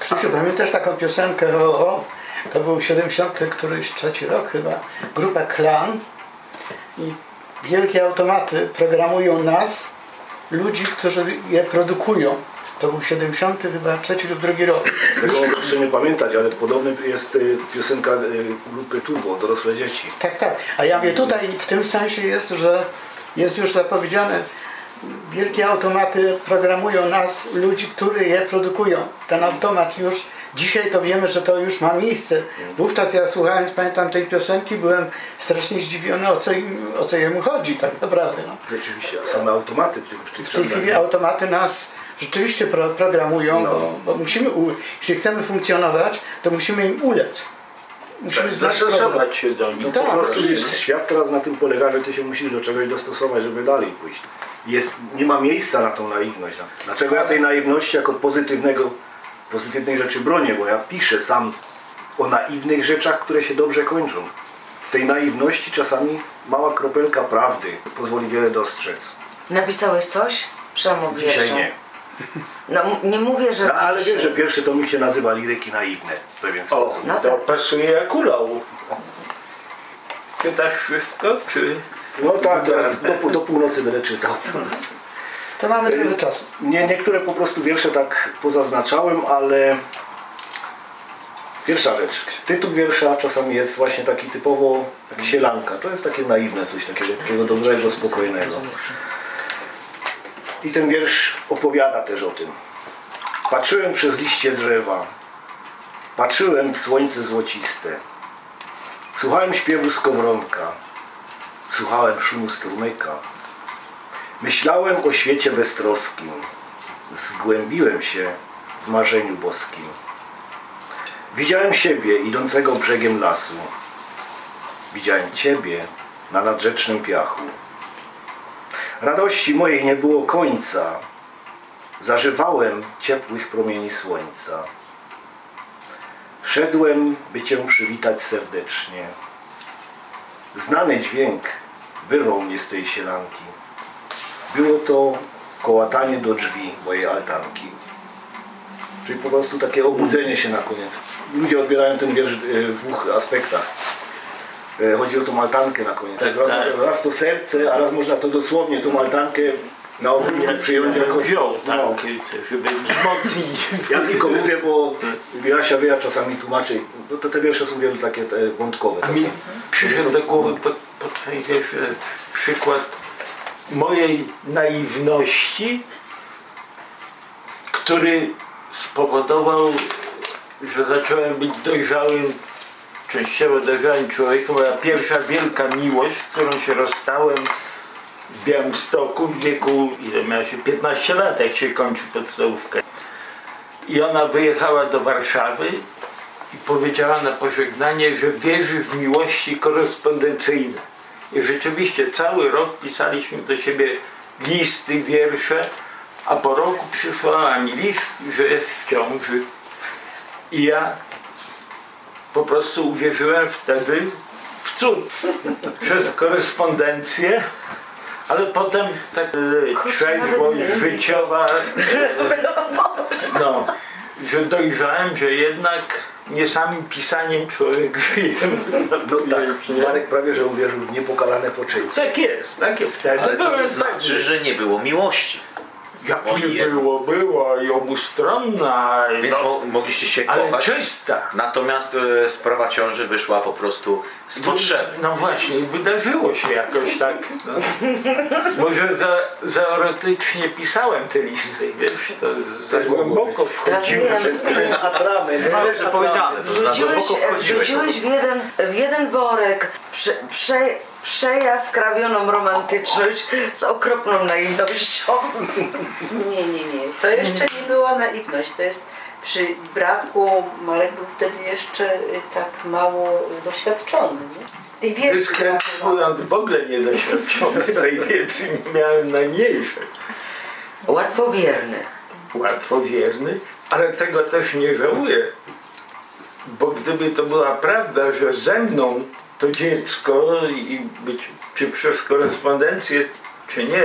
Krzysiu, pamiętasz taką piosenkę o, o to był 70 któryś trzeci rok chyba, grupa Klan i wielkie automaty programują nas, ludzi, którzy je produkują. To był 70 chyba trzeci lub drugi rok. Tego proszę nie pamiętać, ale podobny jest y, piosenka y, grupy Turbo, dorosłe dzieci. Tak, tak. A ja mówię, tutaj w tym sensie jest, że jest już zapowiedziane, wielkie automaty programują nas, ludzi, którzy je produkują. Ten automat już, dzisiaj to wiemy, że to już ma miejsce. Wówczas ja słuchając, pamiętam tej piosenki, byłem strasznie zdziwiony, o co, im, o co jemu chodzi tak naprawdę. No. Rzeczywiście, a same automaty w, tym, w W tej chwili automaty nas rzeczywiście pro, programują, No. bo, bo musimy, u, jeśli chcemy funkcjonować, to musimy im ulec. Musimy znać program. Zastosować się do nich. No Tak, po prostu jest, świat teraz na tym polega, że ty się musisz do czegoś dostosować, żeby dalej pójść. Jest, nie ma miejsca na tą naiwność. Dlaczego ja tej naiwności jako pozytywnego, pozytywnej rzeczy bronię? Bo ja piszę sam o naiwnych rzeczach, które się dobrze kończą. Z tej naiwności czasami mała kropelka prawdy pozwoli wiele dostrzec. Napisałeś coś? Przemów Dzisiaj nie. No nie mówię, że No, ale wiesz, że pierwszy tomik się nazywa Liryki naiwne w pewien O, sposób. No to tak. pasuje jak ulał. Czytasz wszystko, czy... No tak, teraz do, do północy będę czytał. To mamy trochę czasu. Nie, niektóre po prostu wiersze tak pozaznaczałem, ale pierwsza rzecz. Tytuł wiersza czasami jest właśnie taki typowo jak sielanka. To jest takie naiwne coś takiego, takiego dobrego, spokojnego. I ten wiersz opowiada też o tym. Patrzyłem przez liście drzewa. Patrzyłem w słońce złociste. Słuchałem śpiewu skowronka. Słuchałem szumu strumyka. Myślałem o świecie beztroskim, zgłębiłem się w marzeniu boskim. Widziałem siebie idącego brzegiem lasu. Widziałem Ciebie na nadrzecznym piachu. Radości mojej nie było końca. Zażywałem ciepłych promieni słońca. Szedłem, by Cię przywitać serdecznie. Znany dźwięk wyrwał mnie z tej sielanki. Było to kołatanie do drzwi mojej altanki. Czyli po prostu takie obudzenie się na koniec. Ludzie odbierają ten wiersz e, w dwóch aspektach. E, Chodzi o tą altankę na koniec. Tak, raz, tak. raz to serce, a raz można to dosłownie, tą altankę na ogólnie przyjąć jako... no. tak, żeby wzmocnić. Ja tylko mówię, bo Jasia wie, ja czasami tłumaczę, no to te wiersze są wielu takie wątkowe. A mi przyszedł do głowy po, po Twojej wierszy przykład mojej naiwności, który spowodował, że zacząłem być dojrzałym, częściowo dojrzałym człowiekiem. Moja pierwsza wielka miłość, z którą się rozstałem w Białymstoku w wieku, ile miała się, 15 lat, jak się kończy podstawówkę. I ona wyjechała do Warszawy i powiedziała na pożegnanie, że wierzy w miłości korespondencyjne. I rzeczywiście cały rok pisaliśmy do siebie listy, wiersze, a po roku przysłała mi list, że jest w ciąży. I ja po prostu uwierzyłem wtedy w cud. Przez korespondencję, ale potem tak e, Kurczę, trzeźwość życiowa, no, że dojrzałem, że jednak nie samym pisaniem człowiek żyje. No tak, Marek prawie, że uwierzył w niepokalane poczęcie. Tak jest, tak jest. Wtedy Ale to nie znaczy, taki. że nie było miłości. Jak Bo nie je- było, było i obustronna, Więc no, mo- mogliście się ale kochać. czysta. Natomiast e, sprawa ciąży wyszła po prostu z potrzeby. No właśnie, wydarzyło się jakoś tak. No. Może za, za erotycznie pisałem te listy, wiesz, to za głęboko wchodziłem. Atrament. Dobrze powiedziane, to za Wrzuciłeś, głęboko wchodziłeś. wrzuciłeś w, jeden, w jeden worek prze, prze, przejaskrawioną romantyczność z okropną naiwnością. Nie, nie, nie. To jeszcze nie była naiwność. To jest przy braku, Marek był wtedy jeszcze y, tak mało doświadczony. Nie? Tej wiedzy mówiąc, w ogóle niedoświadczony tej wiedzy nie miałem najmniejszej. Łatwowierny. łatwowierny, ale tego też nie żałuję. Bo gdyby to była prawda, że ze mną to dziecko i być czy przez korespondencję, czy nie,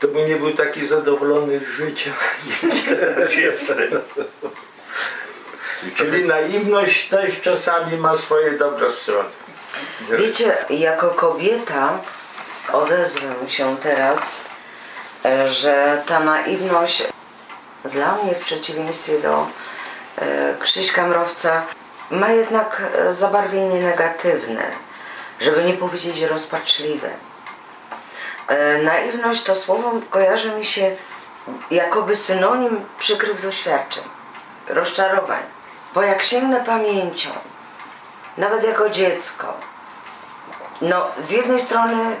to bym nie był taki zadowolony z życia, jak teraz jestem. Czyli naiwność też czasami ma swoje dobre strony. Wiecie, jako kobieta odezwę się teraz, że ta naiwność dla mnie w przeciwieństwie do e, Krzyśka Mrowca ma jednak e, zabarwienie negatywne, żeby nie powiedzieć rozpaczliwe. E, Naiwność to słowo kojarzy mi się jakoby synonim przykrych doświadczeń, rozczarowań. Bo jak sięgnę pamięcią, nawet jako dziecko, no z jednej strony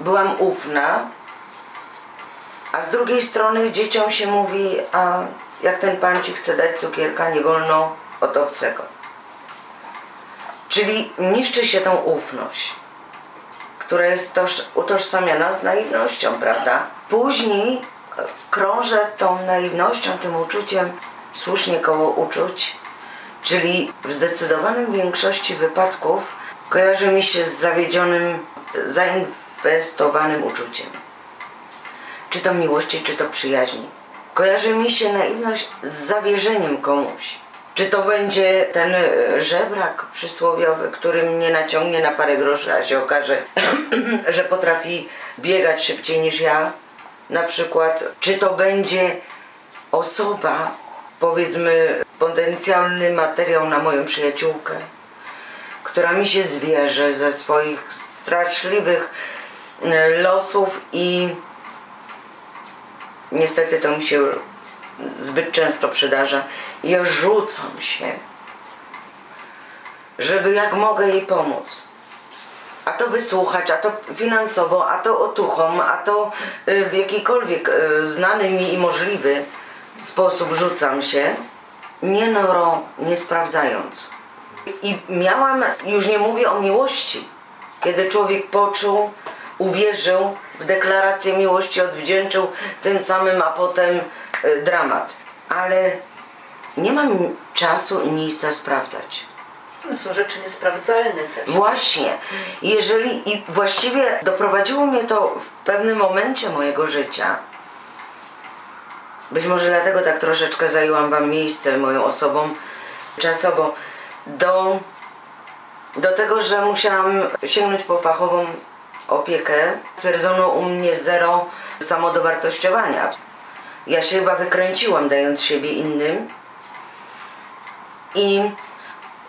byłam ufna, a z drugiej strony dzieciom się mówi, a jak ten pan ci chce dać cukierka, nie wolno od obcego. Czyli niszczy się tą ufność, która jest toż, utożsamiana z naiwnością, prawda? Później krążę tą naiwnością, tym uczuciem słusznie koło uczuć, czyli w zdecydowanym większości wypadków kojarzy mi się z zawiedzionym, zainwestowanym uczuciem. Czy to miłości, czy to przyjaźni. Kojarzy mi się naiwność z zawierzeniem komuś. Czy to będzie ten e, żebrak przysłowiowy, który mnie naciągnie na parę groszy, a się okaże, że potrafi biegać szybciej niż ja? Na przykład, czy to będzie osoba, powiedzmy, potencjalny materiał na moją przyjaciółkę, która mi się zwierzy ze swoich straszliwych e, losów i niestety to mi się zbyt często przydarza. Ja rzucam się, żeby jak mogę jej pomóc. a to wysłuchać, a to finansowo, a to otuchą, a to y, w jakikolwiek y, znany mi i możliwy sposób rzucam się, nie noro, nie sprawdzając. I miałam, już nie mówię o miłości, kiedy człowiek poczuł, uwierzył w deklarację miłości, odwdzięczył tym samym, a potem dramat. Ale nie mam czasu i miejsca sprawdzać. No, są rzeczy niesprawdzalne też. Właśnie. Jeżeli i właściwie doprowadziło mnie to w pewnym momencie mojego życia. Być może dlatego tak troszeczkę zajęłam wam miejsce moją osobą czasowo do, do tego, że musiałam sięgnąć po fachową opiekę. Stwierdzono u mnie zero samodowartościowania. Ja się chyba wykręciłam dając siebie innym i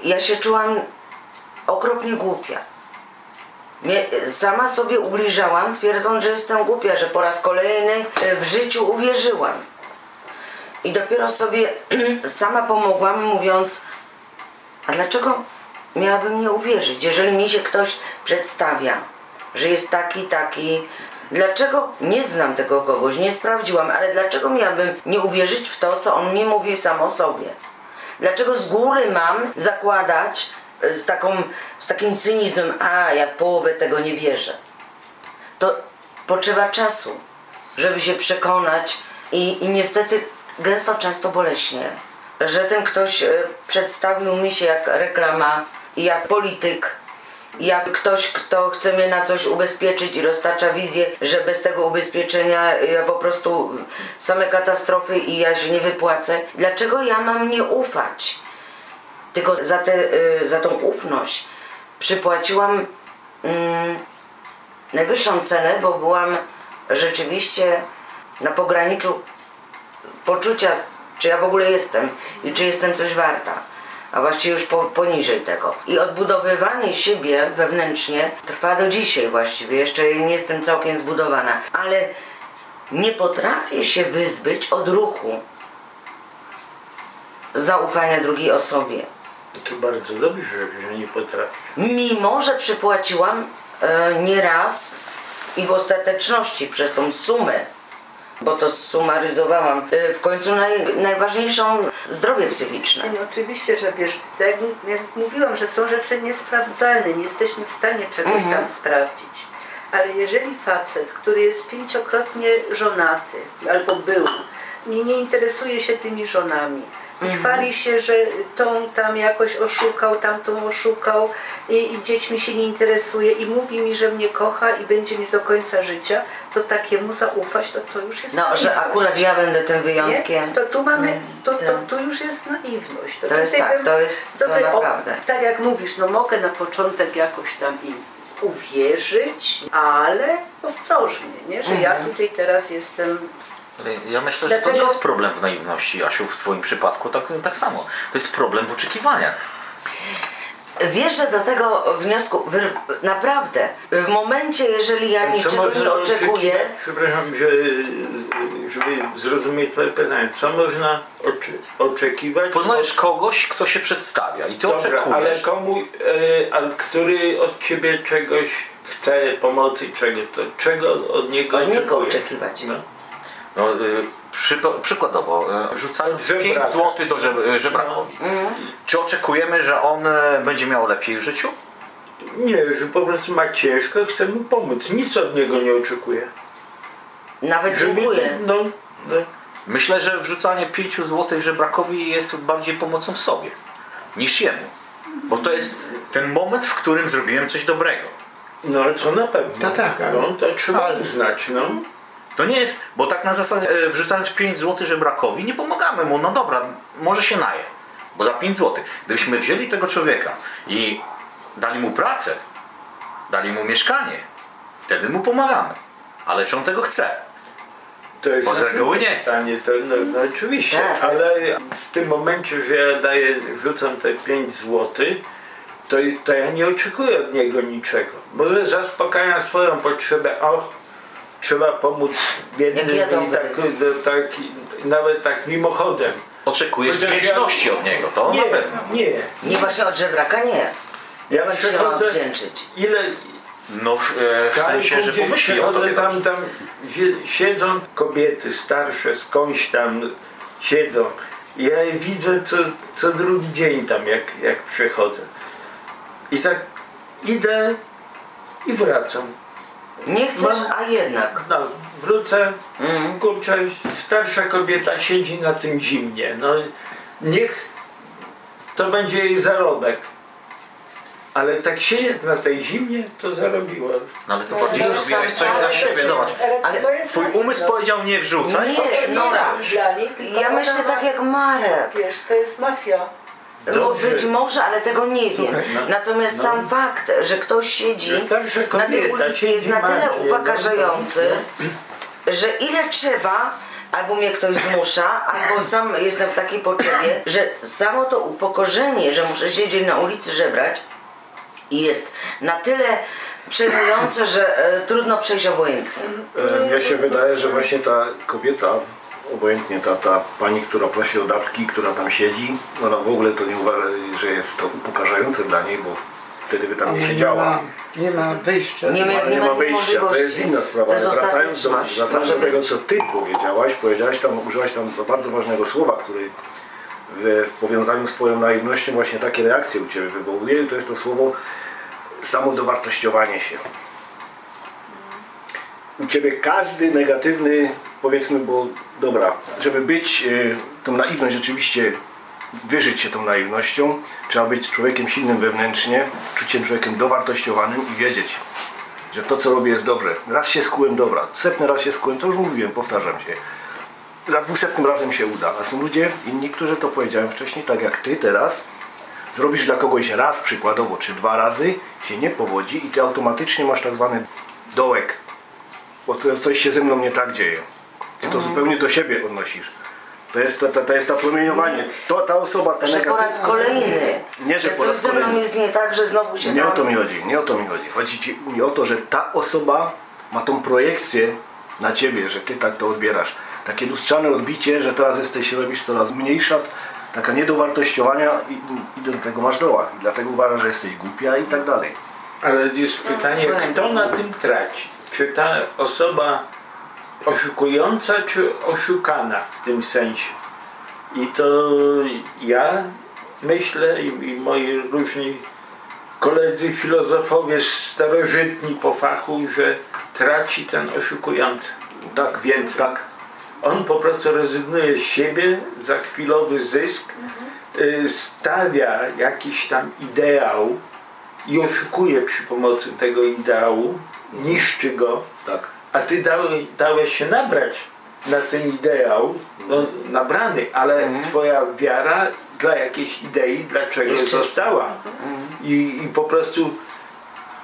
ja się czułam okropnie głupia. Mnie, sama sobie ubliżałam, twierdząc, że jestem głupia, że po raz kolejny e, w życiu uwierzyłam. I dopiero sobie sama pomogłam, mówiąc, a dlaczego miałabym nie uwierzyć, jeżeli mi się ktoś przedstawia, że jest taki, taki, dlaczego nie znam tego kogoś, nie sprawdziłam, ale dlaczego miałabym nie uwierzyć w to, co on mi mówi sam o sobie? Dlaczego z góry mam zakładać e, z, taką, z takim cynizmem, a ja połowę tego nie wierzę? To potrzeba czasu, żeby się przekonać i, i niestety gęsto, często boleśnie, że ten ktoś e, przedstawił mi się jak reklama, jak polityk, jak ktoś, kto chce mnie na coś ubezpieczyć i roztacza wizję, że bez tego ubezpieczenia ja po prostu same katastrofy i ja się nie wypłacę. Dlaczego ja mam nie ufać? Tylko za, te, y, za tą ufność przypłaciłam mm, najwyższą cenę, bo byłam rzeczywiście na pograniczu poczucia, czy ja w ogóle jestem i czy jestem coś warta a właściwie już po, poniżej tego. I odbudowywanie siebie wewnętrznie trwa do dzisiaj właściwie, jeszcze nie jestem całkiem zbudowana, ale nie potrafię się wyzbyć odruchu zaufania drugiej osobie. To bardzo dobrze, że nie potrafisz. Mimo, że przypłaciłam e, nieraz i w ostateczności przez tą sumę bo to sumaryzowałam. Y, w końcu naj, najważniejszą zdrowie psychiczne. No, oczywiście, że wiesz, tak jak, jak mówiłam, że są rzeczy niesprawdzalne, nie jesteśmy w stanie czegoś Mhm. tam sprawdzić. Ale jeżeli facet, który jest pięciokrotnie żonaty albo był, nie, nie interesuje się tymi żonami i Mhm. chwali się, że tą tam jakoś oszukał, tamtą oszukał i, i dziećmi się nie interesuje i mówi mi, że mnie kocha i będzie mnie do końca życia, to takiemu zaufać, to to już jest No, że naiwność. akurat ja będę tym wyjątkiem. Nie? To tu mamy, to, to, tak. tu już jest naiwność. To jest tutaj tak, bym- to jest to by- naprawdę. tak jak mówisz, no mogę na początek jakoś tam im uwierzyć, ale ostrożnie, nie? że ja Mhm. tutaj teraz jestem Ja myślę, że to nie Dlatego- jest problem w naiwności, Asiu, w Twoim przypadku tak, tak samo. To jest problem w oczekiwaniach. Wierzę do tego wniosku, wy- naprawdę, w momencie, jeżeli ja niczego nie oczekuję? Przepraszam, że, żeby zrozumieć Twoje pytanie. Co można oczy, oczekiwać? Poznajesz kogoś, kto się przedstawia i Ty Dobra, ale oczekujesz. komu, e, ale który od Ciebie czegoś chce, pomocy, czego, to czego od niego Od niego oczekiwać. No. No, y, przy, przykładowo, y, wrzucając Od żebraka. 5 zł do żeb, żebrakowi. Czy oczekujemy, że on y, będzie miał lepiej w życiu? Nie, że po prostu ma ciężko, chcę mu pomóc. Nic od niego nie oczekuję. nawet Żeby dziękuję. no, no. Myślę, że wrzucanie 5 zł żebrakowi jest bardziej pomocą sobie niż jemu. Bo to jest ten moment, w którym zrobiłem coś dobrego. No to na pewno. To tak, ale- No to trzeba ale- uznać, no. To nie jest, bo tak na zasadzie e, wrzucając 5 zł żebrakowi nie pomagamy mu, no dobra, może się naje, bo za 5 zł. Gdybyśmy wzięli tego człowieka i dali mu pracę, dali mu mieszkanie, wtedy mu pomagamy. Ale czy on tego chce? To jest Bo z reguły nie chce. to, no, no oczywiście, Tak, ale w tym momencie, że ja daję, rzucam te 5 zł, to, to ja nie oczekuję od niego niczego. Może zaspokajam swoją potrzebę, o, trzeba pomóc biednym ja i tak, tak, nawet tak mimochodem. Oczekujesz Chociaż ja- wdzięczności od niego, to nie, na pewno. nie. Nie właśnie od żebraka nie. Ja się przychodzę- odwdzięczyć. Ile, No w, e, w sensie, że pomyśli o tobie tam, tam siedzą kobiety starsze skądś tam siedzą. Ja je widzę co, co drugi dzień tam, jak, jak przychodzę. I tak idę i wracam. Nie chcesz, Mam- a jednak. No, wrócę, Mhm. kurczę, starsza kobieta siedzi na tym zimnie. No, niech to będzie jej zarobek. Ale tak siedzieć na tej zimnie, to zarobiła. No ale to bardziej zrobiłeś coś dla siebie, zobacz. Ale to jest Twój naiwność. umysł powiedział nie wrzucaj, Nie, niej, tylko Ja myślę tak jak Marek. Wiesz, to jest mafia. Bo Dobrze. być może, ale tego nie wiem. no. Natomiast No. sam fakt, że ktoś siedzi Że starsza na tej ulicy jest na tyle martwie, no. upokarzający, że ile trzeba, albo mnie ktoś zmusza, albo sam jestem w takiej potrzebie, że samo to upokorzenie, że muszę siedzieć na ulicy żebrać jest na tyle przejmujące, że e, trudno przejść obojętnie. E, Mnie się wydaje, że właśnie ta kobieta, obojętnie ta, ta pani, która prosi o datki, która tam siedzi, ona w ogóle to nie uważa, że jest to upokarzające dla niej, bo wtedy by tam nie nie siedziała. ma, nie ma wyjścia. Nie ma- Ale nie ma wyjścia, to jest inna sprawa. Wracając do, wracając do tego, co ty powiedziałaś, powiedziałaś tam, użyłaś tam bardzo ważnego słowa, który w, w powiązaniu z twoją naiwnością właśnie takie reakcje u ciebie wywołuje, to jest to słowo samodowartościowanie się. U ciebie każdy negatywny, powiedzmy, bo dobra, żeby być e, tą naiwność rzeczywiście wyżyć się tą naiwnością, trzeba być człowiekiem silnym wewnętrznie, się człowiekiem dowartościowanym i wiedzieć, że to co robię jest dobrze. Raz się skułem, dobra, setny raz się skułem, co już mówiłem, powtarzam się. Za dwusetnym razem się uda. A są ludzie inni, którzy to powiedziałem wcześniej, tak jak ty teraz, zrobisz dla kogoś raz przykładowo, czy dwa razy, się nie powodzi i ty automatycznie masz tak zwany dołek, bo co- coś się ze mną nie tak dzieje. Ty to zupełnie do siebie odnosisz. To jest, to, to, to jest to promieniowanie. To, ta osoba, ta Że po raz negatywna- kolejny, Nie, że że po coś raz ze mną kolejny. jest nie tak, że znowu się Nie o tam- to mi chodzi, nie o to mi chodzi. Chodzi ci mi o to, że ta osoba ma tą projekcję na ciebie, że ty tak to odbierasz. Takie lustrzane odbicie, że teraz jesteś, robisz coraz mniejsza, taka niedowartościowania i, i do tego masz dołach. I dlatego uważasz, że jesteś głupia i tak dalej. Ale jest pytanie, słuchaj. kto na tym traci? Czy ta osoba oszukująca, czy oszukana w tym sensie? I to ja myślę i, i moi różni koledzy filozofowie starożytni po fachu, że traci ten oszukujący. Tak, Więc tak. on po prostu rezygnuje z siebie za chwilowy zysk, y, stawia jakiś tam ideał i oszukuje przy pomocy tego ideału, niszczy go, Tak. A ty dałeś, dałeś się nabrać na ten ideał, no, nabrany, ale twoja wiara dla jakiejś idei, dlaczego Jeszcze- została. I, I po prostu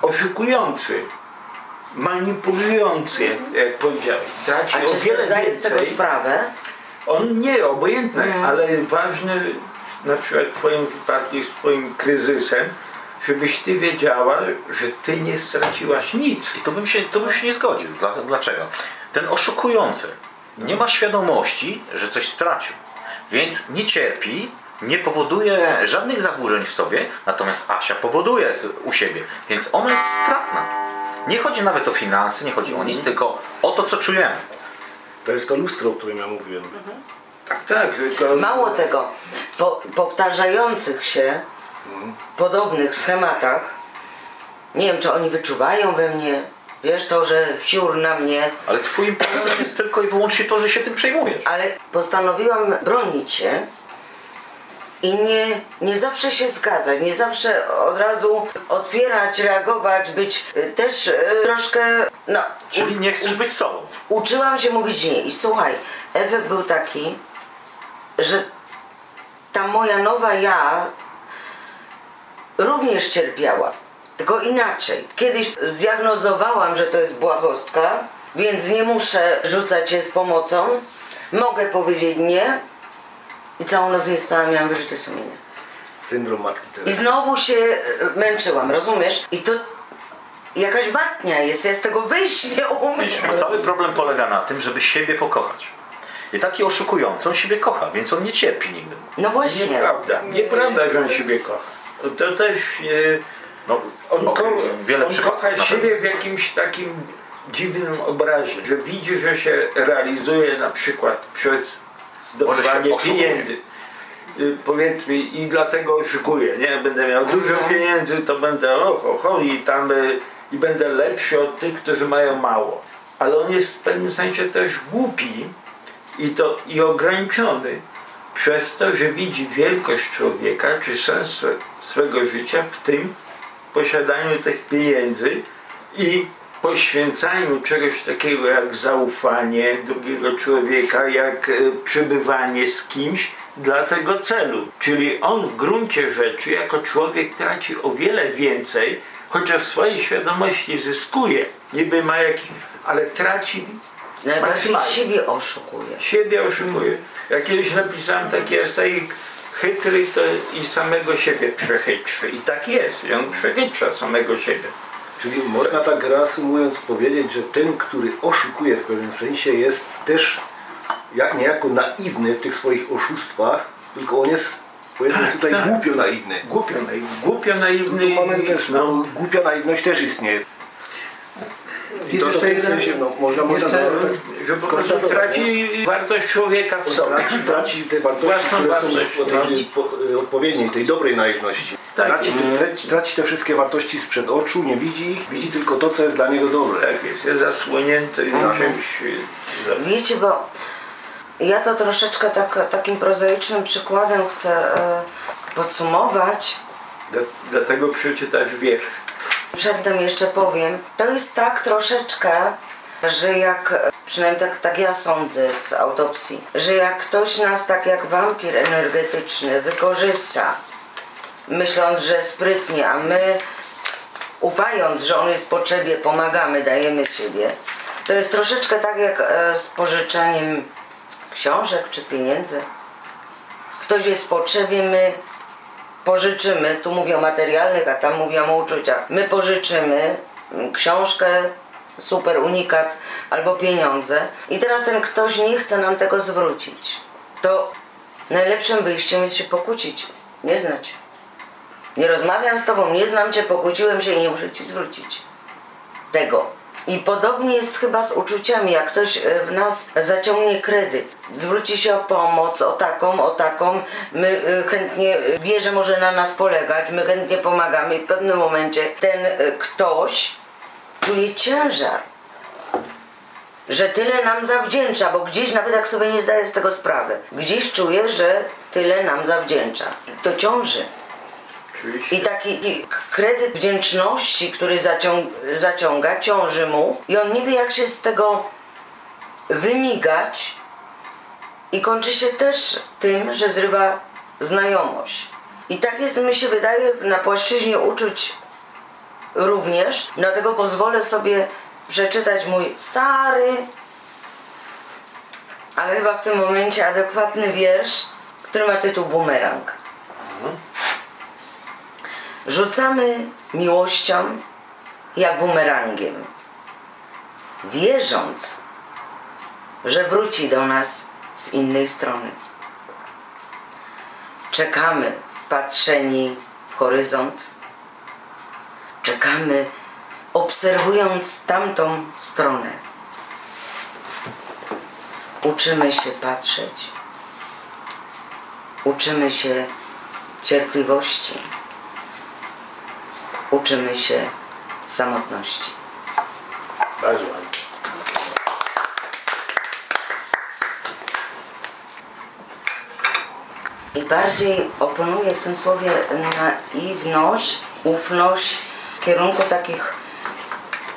oszukujący, manipulujący, jak, jak powiedziałeś, traci A o czy wiele zdaje z tego sprawę? On nie, obojętny, Mhm. ale ważny na przykład w Twoim wypadku jest Twoim kryzysem, żebyś Ty wiedziała, że Ty nie straciłaś nic. I to bym się, to bym się nie zgodził. Dla- Dlaczego? Ten oszukujący nie ma świadomości, że coś stracił. Więc nie cierpi, nie powoduje żadnych zaburzeń w sobie, natomiast Asia powoduje z- u siebie. Więc ona jest stratna. Nie chodzi nawet o finanse, nie chodzi o nic, tylko o to, co czujemy. To jest to lustro, o którym ja mówiłem. Tak, tak, tylko Mało tego, po powtarzających się podobnych schematach, nie wiem, czy oni wyczuwają we mnie, wiesz, to, że siur na mnie, Ale twoim problemem jest tylko i wyłącznie to, że się tym przejmujesz. ale postanowiłam bronić się i nie, nie zawsze się zgadzać, nie zawsze od razu otwierać, reagować, być y, też y, troszkę, no, Czyli nie chcesz być sobą. uczyłam się mówić nie. I słuchaj, efekt był taki, że ta moja nowa ja również cierpiała. Tylko inaczej. Kiedyś zdiagnozowałam, że to jest błahostka, więc nie muszę rzucać się z pomocą. Mogę powiedzieć nie. I całą noc nie spałam, miałam wyrzuty sumienia. Syndrom matki I znowu się e, męczyłam, rozumiesz? I to jakaś matnia jest, ja z tego wyjść nie umiem. Cały problem polega na tym, żeby siebie pokochać. I taki oszukujący, on siebie kocha, więc on nie cierpi nigdy. No właśnie. nieprawda. Nieprawda, że on siebie kocha. To też e, No, On, ko- wiele on kocha siebie w jakimś takim dziwnym obrazie, że widzi, że się realizuje na przykład przez zdobywanie oszukuje. pieniędzy. Y, Powiedzmy i dlatego oszukuję, nie? Będę miał dużo Mhm. pieniędzy, to będę och, och, och, i tam y, i będę lepszy od tych, którzy mają mało. Ale on jest w pewnym sensie też głupi i to i ograniczony przez to, że widzi wielkość człowieka czy sens swe- swego życia w tym posiadaniu tych pieniędzy i poświęcaniu czegoś takiego jak zaufanie drugiego człowieka, jak e, przebywanie z kimś dla tego celu. Czyli on w gruncie rzeczy jako człowiek traci o wiele więcej, chociaż w swojej świadomości zyskuje, niby ma jakiś, ale traci Najbardziej maksymalnie. siebie oszukuje. Siebie oszukuje. Ja kiedyś napisałem taki esejik chytry to i samego siebie przechytrzy. I tak jest. I on przechytrza samego siebie. Czyli można tak reasumując powiedzieć, że ten, który oszukuje w pewnym sensie jest też jak, niejako naiwny w tych swoich oszustwach, tylko on jest powiedzmy tutaj tak. głupio naiwny. Głupio, naiwny, głupio naiwny. Tu mamy i- też, no. no, głupia naiwność też istnieje. Jest jeszcze jeden- sensie, no, można, można jeszcze- tak Że po prostu traci wartość człowieka w sobie. traci, traci te wartości, które są no. po, odpowiedniej, tej dobrej naiwności. Tak. Traci, te, traci, traci te wszystkie wartości sprzed oczu, nie widzi ich, widzi tylko to, co jest dla niego dobre. Tak jest, jest zasłonięty czymś. e, Wiecie, bo ja to troszeczkę tak, takim prozaicznym przykładem chcę e, podsumować. Dla- Dlatego przeczytasz wiersz. Przedtem jeszcze powiem, to jest tak troszeczkę, że jak, przynajmniej tak, tak ja sądzę z autopsji, że jak ktoś nas tak jak wampir energetyczny wykorzysta, myśląc, że sprytnie, a my ufając, że on jest w potrzebie, pomagamy, dajemy siebie, to jest troszeczkę tak jak e, z pożyczaniem książek czy pieniędzy. Ktoś jest w potrzebie, my pożyczymy, tu mówię o materialnych, a tam mówię o uczuciach. My pożyczymy mm, książkę, super unikat albo pieniądze i teraz ten ktoś nie chce nam tego zwrócić. To najlepszym wyjściem jest się pokłócić, nie znać. Nie rozmawiam z tobą, nie znam cię, pokłóciłem się i nie muszę ci zwrócić tego. I podobnie jest chyba z uczuciami, jak ktoś e, w nas zaciągnie kredyt, zwróci się o pomoc, o taką, o taką, my e, chętnie, e, wie, że może na nas polegać, my chętnie pomagamy i w pewnym momencie ten ktoś czuje ciężar, że tyle nam zawdzięcza, bo gdzieś nawet jak sobie nie zdaje z tego sprawy, gdzieś czuje, że tyle nam zawdzięcza. To ciąży. Oczywiście. I taki kredyt wdzięczności, który zaciąg, zaciąga, ciąży mu i on nie wie jak się z tego wymigać i kończy się też tym, że zrywa znajomość. I tak jest, mi się wydaje, na płaszczyźnie uczuć również, dlatego pozwolę sobie przeczytać mój stary, ale chyba w tym momencie adekwatny wiersz, który ma tytuł Bumerang. Rzucamy miłością jak bumerangiem, wierząc, że wróci do nas z innej strony. Czekamy wpatrzeni w horyzont, czekamy obserwując tamtą stronę. Uczymy się patrzeć, uczymy się cierpliwości uczymy się samotności. Bardzo ładnie. I bardziej oponuję w tym słowie naiwność, ufność w kierunku takich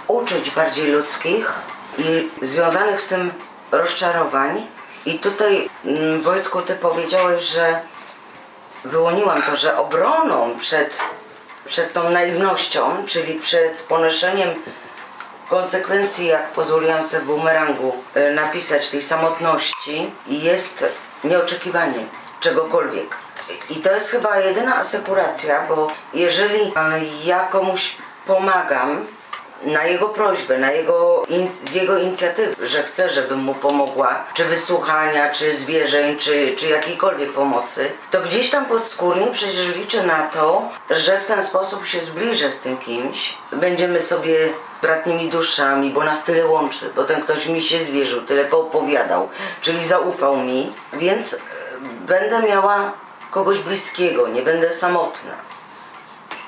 uczuć bardziej ludzkich i związanych z tym rozczarowań. I tutaj mm, Wojtku, ty powiedziałeś, że wyłoniłam to, że obroną przed, przed tą naiwnością, czyli przed ponoszeniem konsekwencji, jak pozwoliłam sobie w bumerangu e, napisać tej samotności, jest nieoczekiwanie czegokolwiek. I to jest chyba jedyna asekuracja, bo jeżeli e, ja komuś pomagam, na jego prośbę, na jego, z jego inicjatywy, że chce, żebym mu pomogła, czy wysłuchania, czy zwierzeń, czy, czy jakiejkolwiek pomocy, to gdzieś tam podskórnie przecież liczę na to, że w ten sposób się zbliżę z tym kimś. Będziemy sobie bratnimi duszami, bo nas tyle łączy, bo ten ktoś mi się zwierzył, tyle poopowiadał, czyli zaufał mi, więc e, będę miała kogoś bliskiego, nie będę samotna.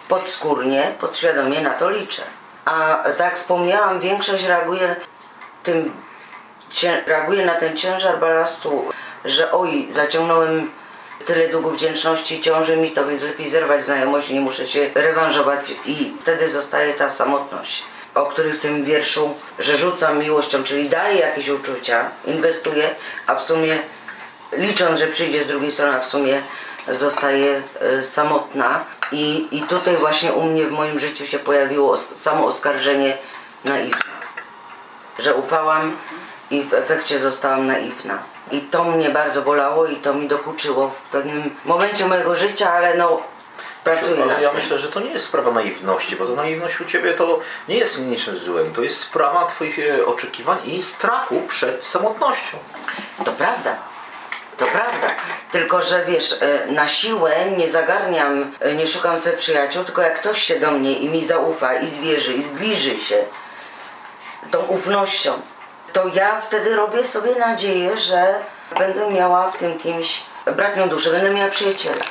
Podskórnie, podświadomie na to liczę. A tak wspomniałam, większość reaguje tym, reaguje na ten ciężar balastu, że oj, zaciągnąłem tyle długów wdzięczności, ciąży mi to, więc lepiej zerwać znajomość, nie muszę się rewanżować. I wtedy zostaje ta samotność, o której w tym wierszu, że rzucam miłością, czyli daję jakieś uczucia, inwestuję, a w sumie licząc, że przyjdzie z drugiej strony, a w sumie zostaje e, samotna i, i tutaj właśnie u mnie w moim życiu się pojawiło samo oskarżenie naiwne że ufałam i w efekcie zostałam naiwna. I to mnie bardzo bolało i to mi dokuczyło w pewnym momencie mojego życia, ale no pracuję Ale ja myślę, że to nie jest sprawa naiwności, bo to naiwność u Ciebie to nie jest niczym złym. To jest sprawa Twoich e, oczekiwań i strachu przed samotnością. To prawda. To prawda. Tylko, że wiesz, e, na siłę nie zagarniam, e, nie szukam sobie przyjaciół, tylko jak ktoś się do mnie i mi zaufa, i zwierzy, i zbliży się tą ufnością, to ja wtedy robię sobie nadzieję, że będę miała w tym kimś bratnią duszę, będę miała przyjaciela.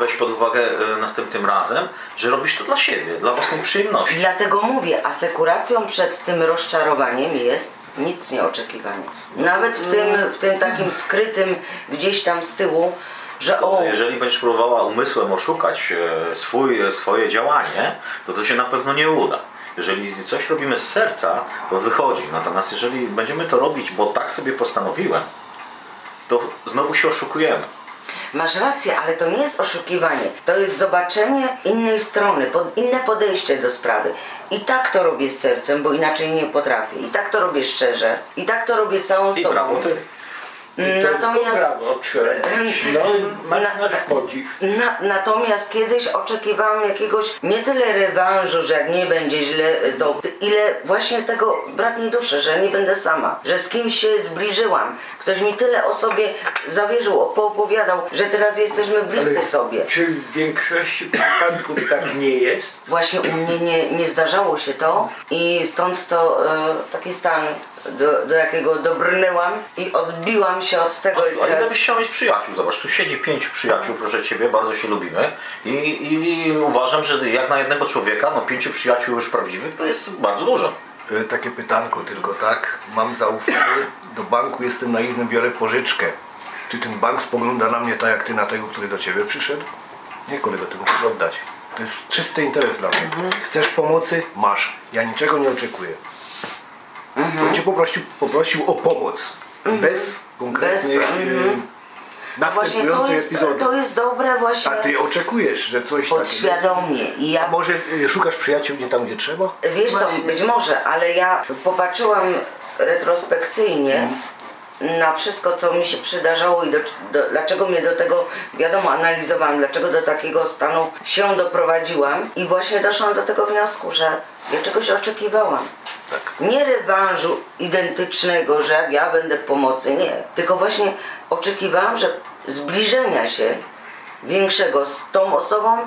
Weź pod uwagę e, następnym razem, że robisz to dla siebie, dla własnej przyjemności. Dlatego mówię, asekuracją przed tym rozczarowaniem jest nic nieoczekiwanie. Nawet w tym, w tym takim skrytym gdzieś tam z tyłu, że o, Jeżeli będziesz próbowała umysłem oszukać e, swój, e, swoje działanie, to to się na pewno nie uda. Jeżeli coś robimy z serca, to wychodzi. Natomiast jeżeli będziemy to robić, bo tak sobie postanowiłem, to znowu się oszukujemy. Masz rację, ale to nie jest oszukiwanie. To jest zobaczenie innej strony, pod, inne podejście do sprawy. I tak to robię z sercem, bo inaczej nie potrafię. I tak to robię szczerze. I tak to robię całą I sobą. brawo ty. Natomiast. No, Na-. Na, kiedyś oczekiwałam jakiegoś nie tyle rewanżu, że jak nie będzie źle, to ile właśnie tego bratniej duszy, że nie będę sama, że z kimś się zbliżyłam. Ktoś mi tyle o sobie zawierzył, poopowiadał, że teraz jesteśmy bliscy sobie. Czy w większości przypadków tak nie jest? Właśnie u mnie nie, nie zdarzało się to i stąd to e, taki stan, do, do jakiego dobrnęłam i odbiłam się od tego i Asiu, a ile teraz... byś chciał mieć przyjaciół? Zobacz, tu siedzi pięciu przyjaciół, proszę Ciebie, bardzo się lubimy i, i uważam, że jak na jednego człowieka, no pięciu przyjaciół już prawdziwych, to jest bardzo dużo. E, Takie pytanko tylko, tak? Mam zaufanie do banku, jestem naiwny, biorę pożyczkę. Czy ten bank spogląda na mnie tak jak ty na tego, który do ciebie przyszedł? Nie, kolego, ty musisz oddać. To jest czysty interes dla mnie. Chcesz pomocy? Masz. Ja niczego nie oczekuję. On cię poprosił, poprosił o pomoc. Bez konkretnych Bez, mhm. No właśnie to jest, epizodów. to jest dobre właśnie A ty oczekujesz, że coś takiego... podświadomie i ja może e, szukasz przyjaciół nie tam, gdzie trzeba? Wiesz co, być może, ale ja popatrzyłam retrospekcyjnie na wszystko, co mi się przydarzało i do, do, dlaczego mnie do tego, wiadomo, analizowałam, dlaczego do takiego stanu się doprowadziłam i właśnie doszłam do tego wniosku, że ja czegoś oczekiwałam. Tak. Nie rewanżu identycznego, że jak ja będę w pomocy, nie. Tylko właśnie oczekiwałam, że zbliżenia się większego z tą osobą,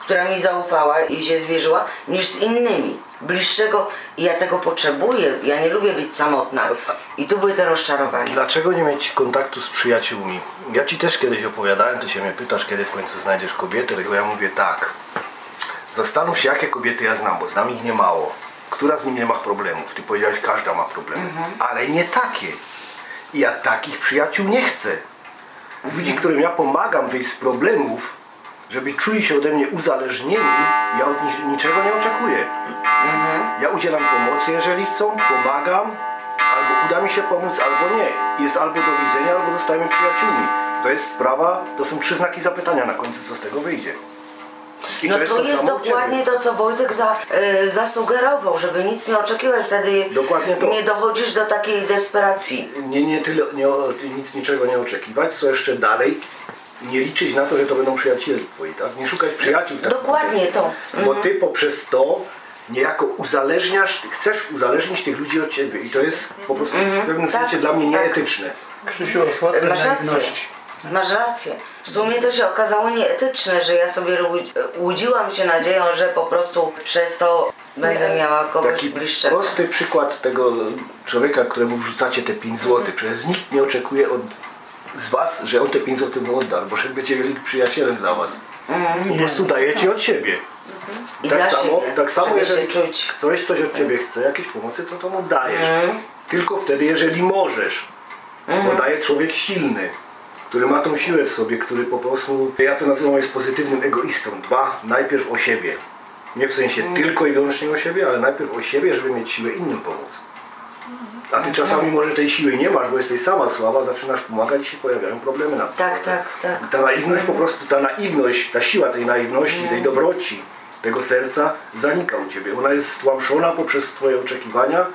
która mi zaufała i się zwierzyła, niż z innymi. Bliższego i ja tego potrzebuję. Ja nie lubię być samotna. I tu były te rozczarowania. Dlaczego nie mieć kontaktu z przyjaciółmi? Ja ci też kiedyś opowiadałem, ty się mnie pytasz, kiedy w końcu znajdziesz kobietę, tylko ja mówię tak. Zastanów się, jakie kobiety ja znam, bo znam ich nie mało. Która z nimi nie ma problemów? Ty powiedziałeś, każda ma problemy. Ale nie takie. I ja takich przyjaciół nie chcę. Ludzi, którym ja pomagam wyjść z problemów, żeby czuli się ode mnie uzależnieni, ja od nich niczego nie oczekuję. Ja udzielam pomocy, jeżeli chcą, pomagam, albo uda mi się pomóc, albo nie. Jest albo do widzenia, albo zostajemy przyjaciółmi. To jest sprawa, to są trzy znaki zapytania na końcu, co z tego wyjdzie. I No to to jest samo u ciebie. dokładnie to, co Wojtek za, e, zasugerował, żeby nic nie oczekiwać. Wtedy Dokładnie to. nie dochodzisz do takiej desperacji. Nie, nie tyle, nie, nic niczego nie oczekiwać, co jeszcze dalej, nie liczyć na to, że to będą przyjaciele twoi, tak? Nie szukać przyjaciół w takim Dokładnie to. Bo ty poprzez to niejako uzależniasz, chcesz uzależnić tych ludzi od ciebie i to jest po prostu w pewnym tak, sensie dla mnie tak. nieetyczne. Krzysiu o słodkiej Masz rację. Masz rację. W sumie to się okazało nieetyczne, że ja sobie łudziłam się nadzieją, że po prostu przez to będę miała kogoś Taki bliższego. prosty przykład tego człowieka, któremu wrzucacie te 5 zł. Przecież nikt nie oczekuje od, z was, że on te 5 zł mu odda, bo będzie wielkim przyjacielem dla was. Po prostu dajecie od siebie. I tak samo, siebie, tak samo jeżeli czuć. ktoś coś od ciebie chce, jakieś pomocy, to to mu dajesz. Mhm. Tylko wtedy, jeżeli możesz. Bo daje człowiek silny, który ma tą siłę w sobie, który po prostu, ja to nazywam jest pozytywnym egoistą. Dba najpierw o siebie. Nie w sensie Mhm. tylko i wyłącznie o siebie, ale najpierw o siebie, żeby mieć siłę innym pomóc. A ty czasami może tej siły nie masz, bo jesteś sama słaba, zaczynasz pomagać i się pojawiają problemy na Tak, tak, tak. ta naiwność po prostu, ta naiwność, ta siła tej naiwności, tej dobroci, tego serca zanika u Ciebie. Ona jest stłamszona poprzez Twoje oczekiwania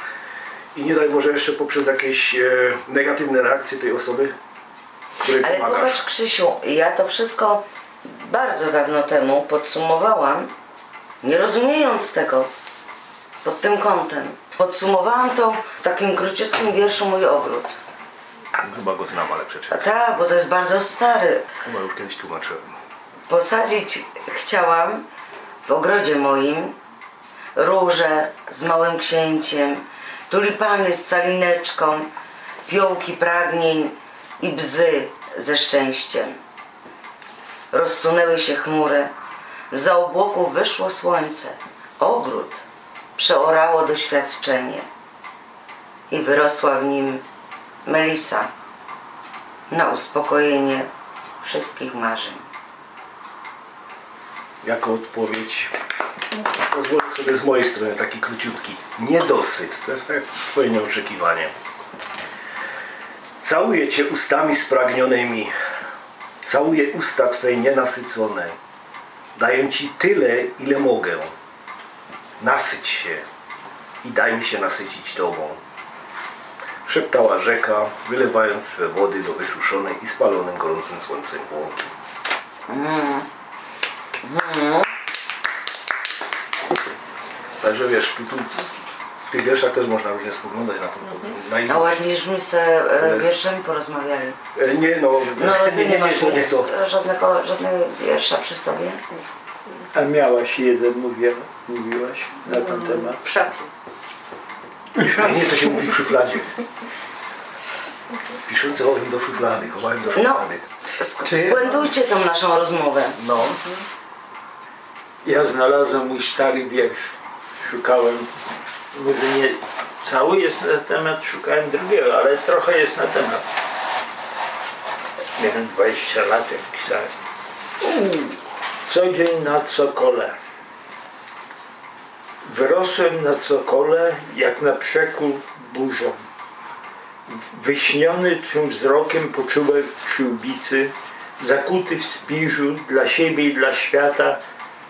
i nie daj Boże jeszcze poprzez jakieś e, negatywne reakcje tej osoby, której Ale pomagasz. popatrz Krzysiu, ja to wszystko bardzo dawno temu podsumowałam, nie rozumiejąc tego pod tym kątem. Podsumowałam to w takim króciutkim wierszu Mój ogród. Chyba go znam, ale przeczytam. tak, bo to jest bardzo stary. Chyba już kiedyś tłumaczyłem. Posadzić chciałam w ogrodzie moim róże z małym księciem, tulipany z calineczką, fiołki pragnień i bzy ze szczęściem. Rozsunęły się chmury, za obłoków wyszło słońce, ogród przeorało doświadczenie i wyrosła w nim melisa na uspokojenie wszystkich marzeń. Jako odpowiedź pozwolę sobie z mojej strony taki króciutki. Niedosyt. To jest tak Twoje nieoczekiwanie. Całuję Cię ustami spragnionymi. Całuję usta Twoje nienasycone. Daję Ci tyle, ile mogę. Nasyć się i daj mi się nasycić Tobą. Szeptała rzeka, wylewając swe wody do wysuszonej i spalonym gorącym słońcem łąki. Także wiesz, tu, tu w tych wierszach też można różnie spoglądać na to. Na A inność. ładnie, żeśmy se e, jest- wierszami porozmawiali. E, Nie no, No, nie, nie, nie, nie, masz nie to. żadnego, żadnego wiersza przy sobie? A miałaś jeden, mówię, mówiłaś na ten temat. W szafie. Nie, nie, to się mówi w szufladzie. Piszący chowam do szuflady, chowałem do No, szuflady. sk- Czy- spuentujcie tą naszą rozmowę. No. Ja znalazłem mój stary wiersz. Szukałem, może nie cały jest na temat, szukałem drugiego, ale trochę jest na temat. Miałem 20 lat, jak pisałem. Co dzień na cokole. Wyrosłem na cokole, jak na przekór burzą. Wyśniony twym wzrokiem poczułem przyłbicy, zakuty w spiżu dla siebie i dla świata,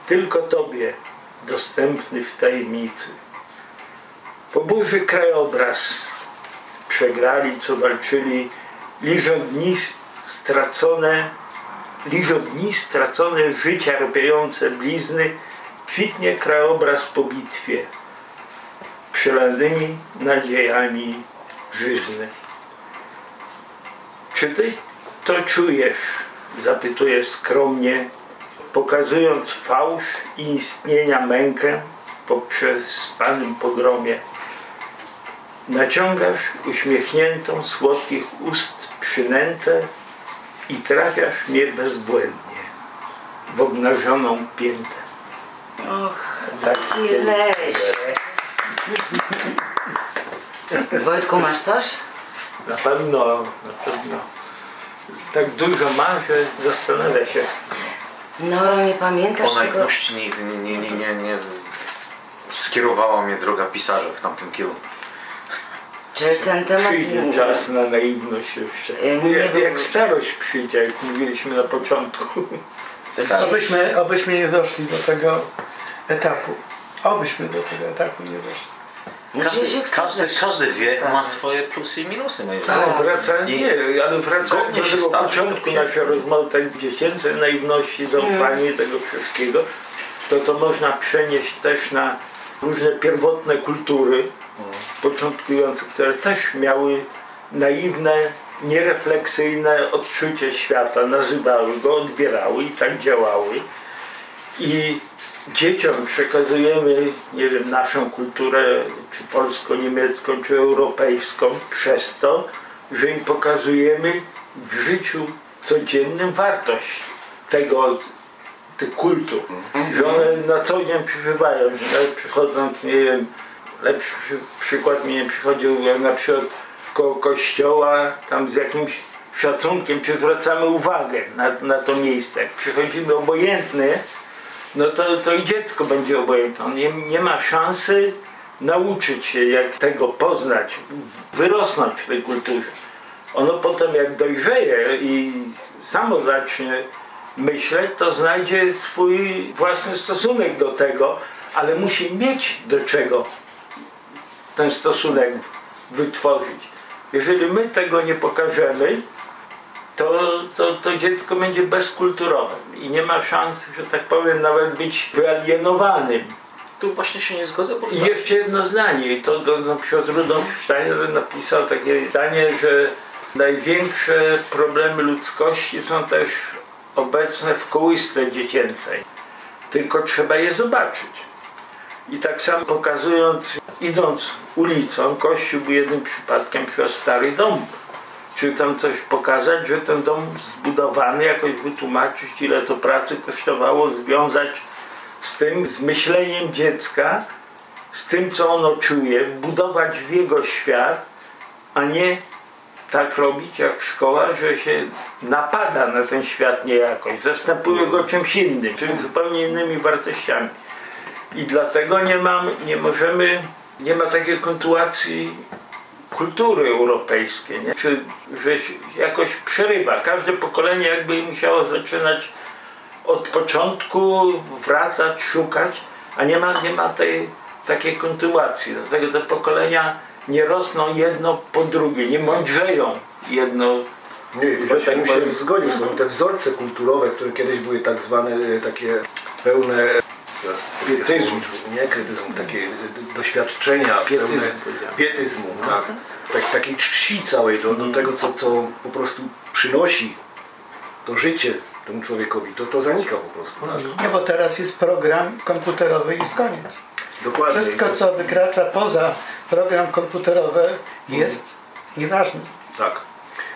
tylko Tobie dostępny w tajemnicy. Po burzy krajobraz przegrali, co walczyli, liżą dni stracone, liżą dni stracone, życia ropiejące blizny, kwitnie krajobraz po bitwie, przelanymi nadziejami żyzny. Czy Ty to czujesz? Zapytuję skromnie, pokazując fałsz i istnienia mękę poprzez panym pogromie. Naciągasz uśmiechniętą słodkich ust przynętę i trafiasz mnie bezbłędnie w obnażoną piętę. Och, Tak, i leś. Wojtku, masz coś? Na pewno, na pewno. Tak dużo ma, że zastanawia się. Noro, nie pamiętasz O tego? naiwności nigdy nie, nie, nie, nie, nie z- skierowała mnie droga pisarza w tamtym kierunku. Czy ten temat... Przyjdzie czas na naiwność jeszcze. Nie Jak, był- jak starość przyjdzie, jak mówiliśmy na początku. Obyśmy, obyśmy nie doszli do tego etapu. Obyśmy do tego etapu nie doszli. Każdy, każdy, każdy wiek ma tak. swoje plusy i minusy moim Tak. zdaniem. No, wraca, nie, ale wracając do tego początku naszej rozmowy, tak dziecięcej naiwności, zaufanie tego wszystkiego, to to można przenieść też na różne pierwotne kultury początkujące, które też miały naiwne, nierefleksyjne odczucie świata, nazywały go, odbierały i tak działały. I dzieciom przekazujemy, nie wiem, naszą kulturę, czy polsko-niemiecką, czy europejską, przez to, że im pokazujemy w życiu codziennym wartość tego, tych kultur. Że one na co dzień przeżywają, że przychodząc, nie wiem, lepszy przy, przykład mi nie przychodził, na przykład koło kościoła, tam z jakimś szacunkiem, czy zwracamy uwagę na, na to miejsce. Jak przychodzimy obojętny, no to, to i dziecko będzie obojętne. On nie, nie ma szansy nauczyć się, jak tego poznać, wyrosnąć w tej kulturze. Ono potem jak dojrzeje i samo zacznie myśleć, to znajdzie swój własny stosunek do tego, ale musi mieć do czego ten stosunek wytworzyć. Jeżeli my tego nie pokażemy, to, to, to dziecko będzie bezkulturowe i nie ma szans, że tak powiem, nawet być wyalienowanym. Tu właśnie się nie zgodzę, bo I jeszcze jedno zdanie, I to, to na przykład Rudolf Steiner napisał takie zdanie, że największe problemy ludzkości są też obecne w kołysce dziecięcej. Tylko trzeba je zobaczyć. I tak samo pokazując, idąc ulicą, Kościół był jednym przypadkiem przez stary dom. Czy tam coś pokazać, że ten dom zbudowany, jakoś wytłumaczyć, ile to pracy kosztowało, związać z tym, z myśleniem dziecka, z tym, co ono czuje, budować w jego świat, a nie tak robić jak szkoła, że się napada na ten świat niejakoś, zastępuje go czymś innym, czymś zupełnie innymi wartościami. I dlatego nie, mam, nie możemy, nie ma takiej kontynuacji kultury europejskiej, nie? Czy, że jakoś przerywa. Każde pokolenie jakby musiało zaczynać od początku, wracać, szukać, a nie ma, nie ma tej takiej kontynuacji. Dlatego te pokolenia nie rosną jedno po drugie, nie mądrzeją jedno Nie, właśnie bym się zgodził z. Te wzorce kulturowe, które kiedyś były tak zwane e, takie pełne teraz Pietyzmu. Nie krytyzmu, takie e, doświadczenia, Pietyzm pełne pietyzmu, tak. tak. Takiej czci całej do, do tego, co, co po prostu przynosi to życie temu człowiekowi, to, to zanika po prostu. Tak? Nie, bo teraz jest program komputerowy i jest koniec. Dokładnie. Wszystko, co wykracza poza program komputerowy, jest nieważne. Tak.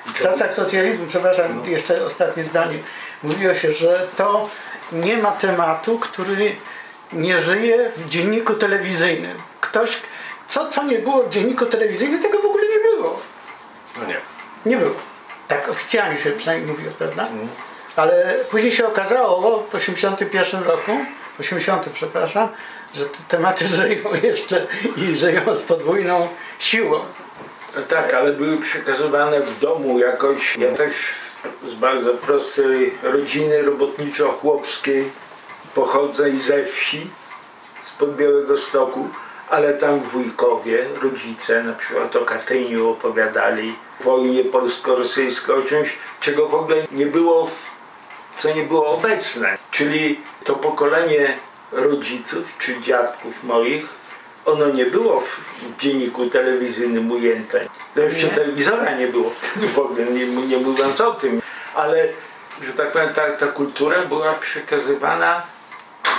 W czasach socjalizmu, przepraszam, jeszcze ostatnie zdanie, mówiło się, że to nie ma tematu, który nie żyje w dzienniku telewizyjnym. Ktoś, co, co nie było w dzienniku telewizyjnym, tego w ogóle nie było. No nie. Nie było. Tak oficjalnie się przynajmniej mówiło, prawda? Ale później się okazało w 81 roku, 80 przepraszam, że te tematy żyją jeszcze i żyją z podwójną siłą. No tak, ale były przekazywane w domu jakoś. Ja też z bardzo prostej rodziny robotniczo-chłopskiej pochodzę i ze wsi, spod Białego Stoku, ale tam wujkowie, rodzice na przykład o Katyniu opowiadali, wojnie polsko-rosyjskiej, o czymś, czego w ogóle nie było, co nie było obecne. Czyli to pokolenie rodziców czy dziadków moich ono nie było w dzienniku telewizyjnym ujęte. To jeszcze telewizora nie było w ogóle, nie, nie mówiąc o tym. Ale, że tak powiem, ta, ta kultura była przekazywana,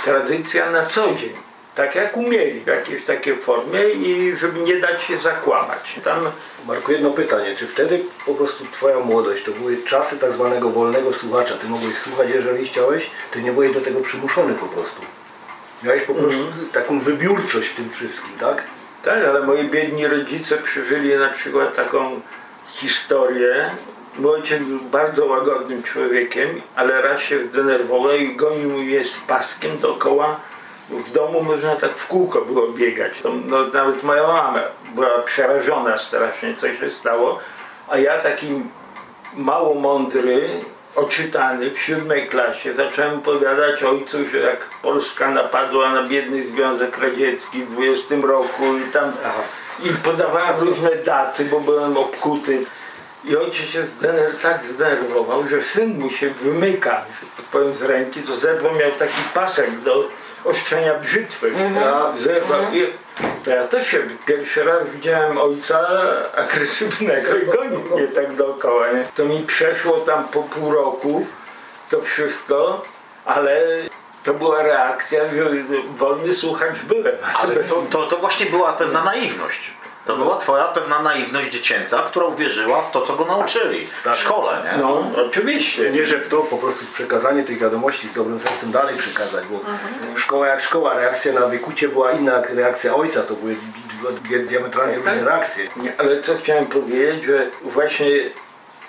tradycja na co dzień. Tak jak umieli, w jakiejś takiej formie i żeby nie dać się zakłamać. Tam Marku, jedno pytanie. Czy wtedy po prostu Twoja młodość to były czasy tak zwanego wolnego słuchacza? Ty mogłeś słuchać, jeżeli chciałeś, ty nie byłeś do tego przymuszony po prostu. Miałeś po prostu taką wybiórczość w tym wszystkim, tak? Tak, ale moi biedni rodzice przeżyli na przykład taką historię. Mój ojciec był bardzo łagodnym człowiekiem, ale raz się zdenerwował i gonił mnie z paskiem dookoła. W domu można tak w kółko było biegać. To, no, nawet moja mama była przerażona strasznie, co się stało. A ja taki mało mądry, oczytany w siódmej klasie zacząłem powiadać ojcu, że jak Polska napadła na biedny Związek Radziecki w 20 roku i tam i podawałem różne daty, bo byłem obkuty. I ojciec się zdener, tak zdenerwował, że syn mu się wymyka, że tak powiem, z ręki, to zerwał miał taki pasek do oszczenia brzytwy. Ja zerwał. I, to ja też się pierwszy raz widziałem ojca agresywnego i gonił mnie tak dookoła. Nie? To mi przeszło tam po pół roku to wszystko, ale to była reakcja, że wolny słuchacz byłem. Ale to, to, to właśnie była pewna naiwność. To była twoja pewna naiwność dziecięca, która uwierzyła w to, co go nauczyli w szkole, nie? No, oczywiście. Nie, że w to po prostu w przekazanie tej wiadomości z dobrym sercem dalej przekazać, bo szkoła jak szkoła, reakcja na wykucie była inna jak reakcja ojca, to były dwie diametralnie różne reakcje. Nie, ale co chciałem powiedzieć, że właśnie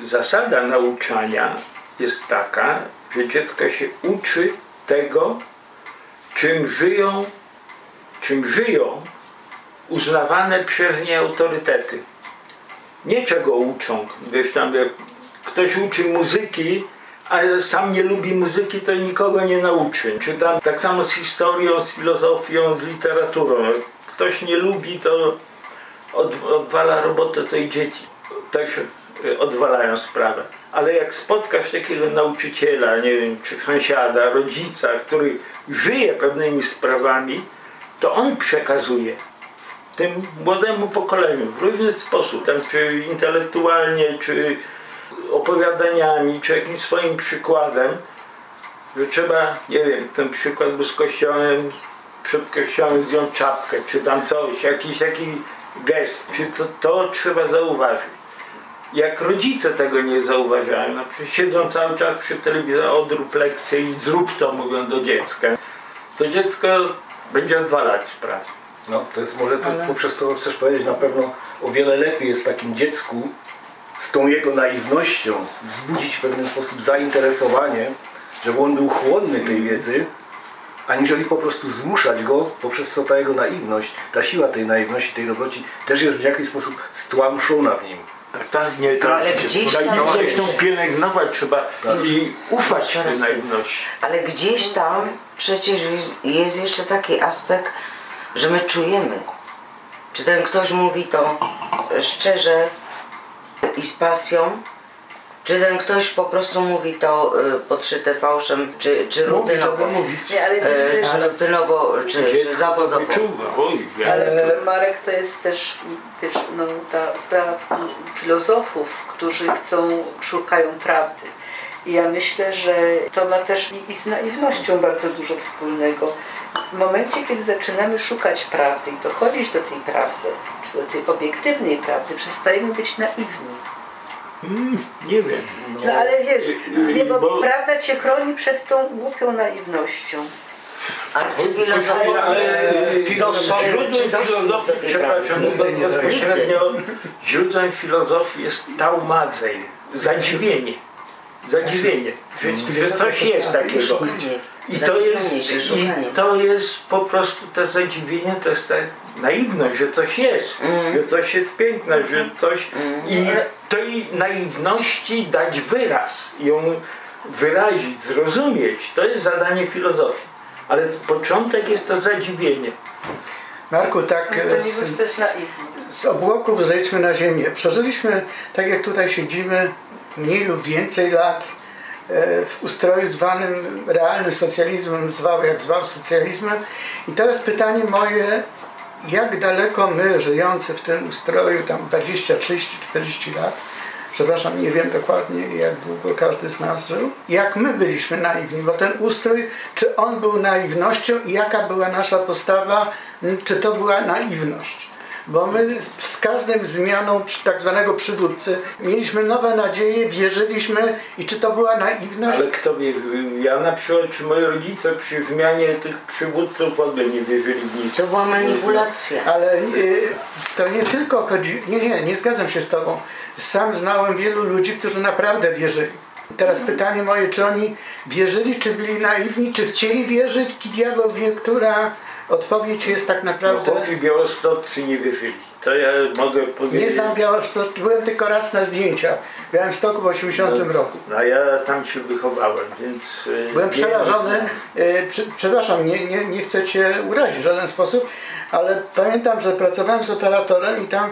zasada nauczania jest taka, że dziecko się uczy tego, czym żyją, czym żyją uznawane przez nie autorytety. Nie czego uczą. Wiesz, tam jak ktoś uczy muzyki, a sam nie lubi muzyki, to nikogo nie nauczy. Czy tam tak samo z historią, z filozofią, z literaturą. Ktoś nie lubi, to od, odwala robotę tej dzieci. Też odwalają sprawę. Ale jak spotkasz takiego nauczyciela, nie wiem, czy sąsiada, rodzica, który żyje pewnymi sprawami, to on przekazuje tym młodemu pokoleniu w różny sposób, tam czy intelektualnie, czy opowiadaniami, czy jakimś swoim przykładem, że trzeba, nie wiem, ten przykład był z kościołem, przed kościołem zdjąć czapkę, czy tam coś, jakiś taki gest, czy to, to trzeba zauważyć. Jak rodzice tego nie zauważają, na przykład siedzą cały czas przy telewizorze, odrób lekcję i zrób to, mówią do dziecka, to dziecko będzie odwalać sprawę. No, to jest może to, poprzez to chcesz powiedzieć na pewno o wiele lepiej jest takim dziecku z tą jego naiwnością wzbudzić w pewien sposób zainteresowanie, żeby on był chłonny tej wiedzy, aniżeli po prostu zmuszać go poprzez co ta jego naiwność, ta siła tej naiwności, tej dobroci też jest w jakiś sposób stłamszona w nim. Tak, nie, Ale gdzieś tam- naiwność tą pielęgnować trzeba i ufać tej naiwności. Ale gdzieś tam przecież jest jeszcze taki aspekt, że my czujemy. Czy ten ktoś mówi to szczerze i z pasją, czy ten ktoś po prostu mówi to y, podszyte fałszem, czy, czy rutynowo, Nie, ale wiesz, y, wiesz, czy rutynowo, czy, czy zawodowo. wyczuwa. Oj, ja Ale Marek to jest też, wiesz, no, ta sprawa filozofów, którzy chcą, szukają prawdy. I ja myślę, że to ma też i- z naiwnością bardzo dużo wspólnego. W momencie, kiedy zaczynamy szukać prawdy i dochodzić do tej prawdy, czy do tej obiektywnej prawdy, przestajemy być naiwni. nie wiem. No ale wiesz, nie, bo, Bo- prawda cię chroni przed tą głupią naiwnością. Ale czy filozofowie Ale doszli, czy źródłem doszli filozofii, przepraszam, bezpośrednio źródłem filozofii jest taumadzej, zadziwienie. Zadziwienie, że, że coś jest takiego. I to, jest, I to jest po prostu to zadziwienie, to jest ta naiwność, że coś jest, Mm. że coś jest piękne, że coś... I tej naiwności dać wyraz, ją wyrazić, zrozumieć, to jest zadanie filozofii. Ale początek jest to zadziwienie. Marku, tak e, z, naiwne. z obłoków zejdźmy na ziemię. Przeżyliśmy, tak jak tutaj siedzimy, mniej lub więcej lat e, w ustroju zwanym realnym socjalizmem, zwał jak zwał socjalizmem. I teraz pytanie moje, jak daleko my, żyjący w tym ustroju tam 20, 30, 40 lat, przepraszam, nie wiem dokładnie jak długo każdy z nas żył, jak my byliśmy naiwni, bo ten ustrój, czy on był naiwnością i jaka była nasza postawa, czy to była naiwność. Bo my z- każdym zmianą tak zwanego przywódcy mieliśmy nowe nadzieje, wierzyliśmy i czy to była naiwność? Ale kto wierzył? Ja na przykład, czy moi rodzice przy zmianie tych przywódców w ogóle nie wierzyli w nic. To była manipulacja. Ale y, to nie tylko chodzi. Nie, nie, nie zgadzam się z Tobą. Sam znałem wielu ludzi, którzy naprawdę wierzyli. Teraz pytanie moje, czy oni wierzyli, czy byli naiwni, czy chcieli wierzyć? Diabeł wie, która odpowiedź jest tak No, naprawdę. chłopi białostoccy nie wierzyli. To ja mogę powiedzieć. Nie znam Białystok, byłem tylko raz na zdjęciach. W Białymstoku w 80 roku. No ja tam się wychowałem, więc... y, Byłem przerażony, e, prze- przepraszam, nie, nie, nie chcę Cię urazić w żaden sposób, ale pamiętam, że pracowałem z operatorem i tam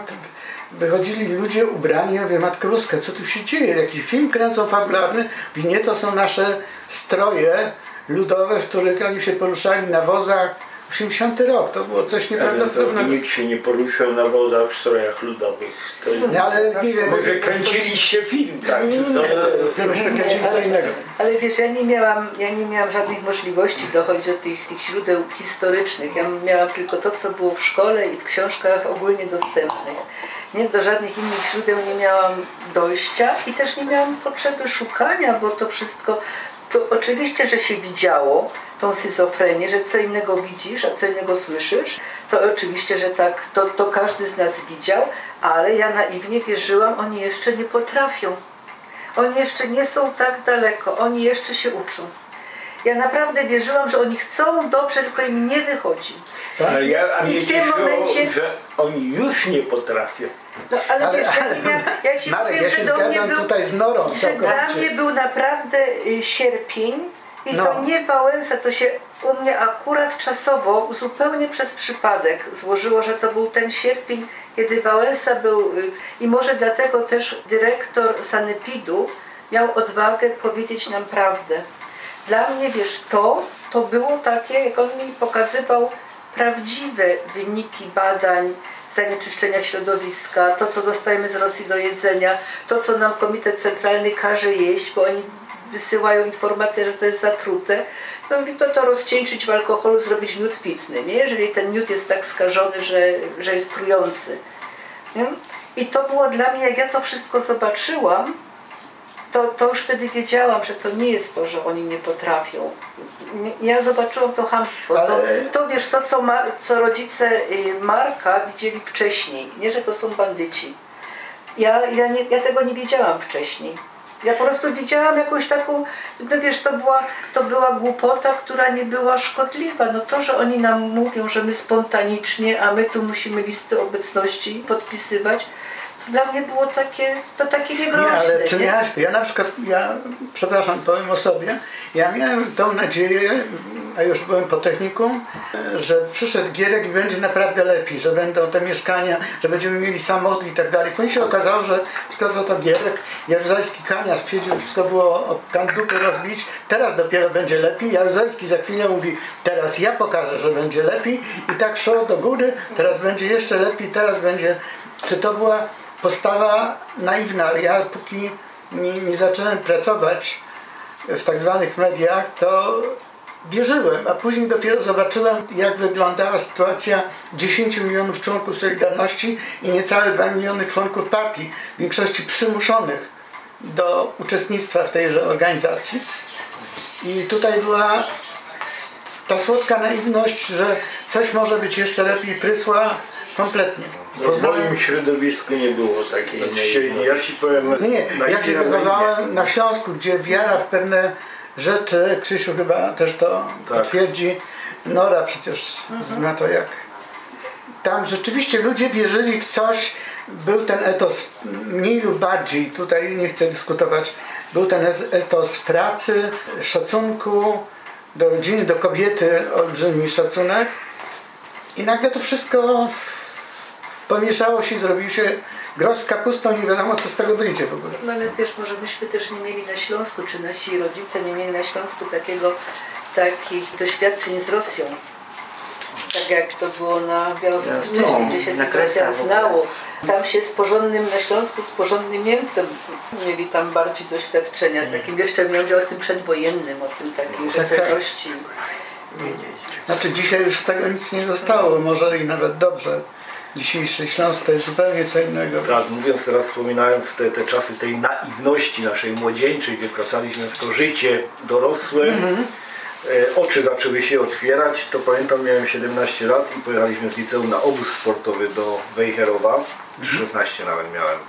wychodzili ludzie ubrani, ja mówię, Matko Boska, co tu się dzieje? Jakiś film kręcą fabularny? I nie, to są nasze stroje ludowe, w których oni się poruszali na wozach. 80 rok, to było coś nieprawdopodobnego. nikt się nie poruszał na wozach w strojach ludowych. To No, ale nie wiem, może kręciliście film, tak? Czy to, to myśmy kręcili co innego. Ale wiesz, ja nie miałam, ja nie miałam żadnych możliwości dochodzić do tych, tych źródeł historycznych. Ja miałam tylko to, co było w szkole i w książkach ogólnie dostępnych. Nie, do żadnych innych źródeł nie miałam dojścia i też nie miałam potrzeby szukania, bo to wszystko, to oczywiście, że się widziało tą schizofrenię, że co innego widzisz, a co innego słyszysz, to oczywiście, że tak, to, to każdy z nas widział, ale ja naiwnie wierzyłam, oni jeszcze nie potrafią. Oni jeszcze nie są tak daleko, oni jeszcze się uczą. Ja naprawdę wierzyłam, że oni chcą dobrze, tylko im nie wychodzi. ale ja, a I w tym cieszyło, momencie- że oni już nie potrafią. No ale, Ale- wiesz, ja, miałam- ja ci Marek, powiem, ja że się do mnie zgadzam był, tutaj z Norą że dla mnie był naprawdę y, sierpień i No. to nie Wałęsa, to się u mnie akurat czasowo, zupełnie przez przypadek złożyło, że to był ten sierpień, kiedy Wałęsa był y, i może dlatego też dyrektor Sanepidu miał odwagę powiedzieć nam prawdę. Dla mnie, wiesz, to, to było takie, jak on mi pokazywał prawdziwe wyniki badań zanieczyszczenia środowiska, to co dostajemy z Rosji do jedzenia, to co nam Komitet Centralny każe jeść, bo oni wysyłają informację, że to jest zatrute. No mówi, to to rozcieńczyć w alkoholu, zrobić miód pitny, nie? Jeżeli ten miód jest tak skażony, że, że jest trujący. Nie? I to było dla mnie, jak ja to wszystko zobaczyłam, to, to już wtedy wiedziałam, że to nie jest to, że oni nie potrafią. Ja zobaczyłam to hamstwo. To, Ale- to wiesz, to co, co rodzice y, Marka widzieli wcześniej, nie, że to są bandyci. Ja, ja, nie, ja tego nie wiedziałam wcześniej. Ja po prostu widziałam jakąś taką, no wiesz, to była, to była głupota, która nie była szkodliwa. No to, że oni nam mówią, że my spontanicznie, a my tu musimy listy obecności podpisywać, dla mnie było takie, to takie Nie, niegroźne. ale czy nie? miałaś, ja na przykład, ja, przepraszam, powiem o sobie, ja miałem tą nadzieję, a już byłem po technikum, że przyszedł Gierek i będzie naprawdę lepiej, że będą te mieszkania, że będziemy mieli samochód i tak dalej. Później się okazało, że co to Gierek, Jaruzelski Kania stwierdził, że wszystko było od kandupy rozbić, teraz dopiero będzie lepiej. Jaruzelski za chwilę mówi, teraz ja pokażę, że będzie lepiej i tak szło do góry, teraz będzie jeszcze lepiej, teraz będzie... Czy to była postawa naiwna, ale ja póki nie, nie zacząłem pracować w tak zwanych mediach, to wierzyłem, a później dopiero zobaczyłem, jak wyglądała sytuacja 10 milionów członków Solidarności i niecałe 2 miliony członków partii, w większości przymuszonych do uczestnictwa w tejże organizacji. I tutaj była ta słodka naiwność, że coś może być jeszcze lepiej prysła kompletnie. W moim środowisku nie było takiej Dzisiaj naiwności. ja ci powiem. nie, nie. Ja się wychowałem na Śląsku, gdzie wiara w pewne rzeczy, Krzysiu chyba też to Tak. potwierdzi, Nora przecież zna to jak. Tam rzeczywiście ludzie wierzyli w coś, był ten etos mniej lub bardziej, tutaj nie chcę dyskutować, był ten et- etos pracy, szacunku do rodziny, do kobiety, olbrzymi szacunek. I nagle to wszystko pomieszało się, zrobił się grosz z kapustą, nie wiadomo co z tego wyjdzie w ogóle. No ale wiesz, może myśmy też nie mieli na Śląsku, czy nasi rodzice nie mieli na Śląsku takiego, takich doświadczeń z Rosją. Tak jak to było na Białostoku, No, gdzie się Rosjan znało. Tam się z porządnym, na Śląsku z porządnym Niemcem mieli tam bardziej doświadczenia, takim jeszcze mówię o tym przedwojennym, o tym takiej Tak, tak. rzetelności. Znaczy dzisiaj już z tego nic nie zostało, może i nawet dobrze. Dzisiejszy Śląsk to jest zupełnie co innego. Tak, mówiąc teraz, wspominając te, te czasy tej naiwności naszej młodzieńczej, gdzie wracaliśmy w to życie dorosłe, e, oczy zaczęły się otwierać, to pamiętam, miałem 17 lat i pojechaliśmy z liceum na obóz sportowy do Wejherowa, 16 nawet miałem.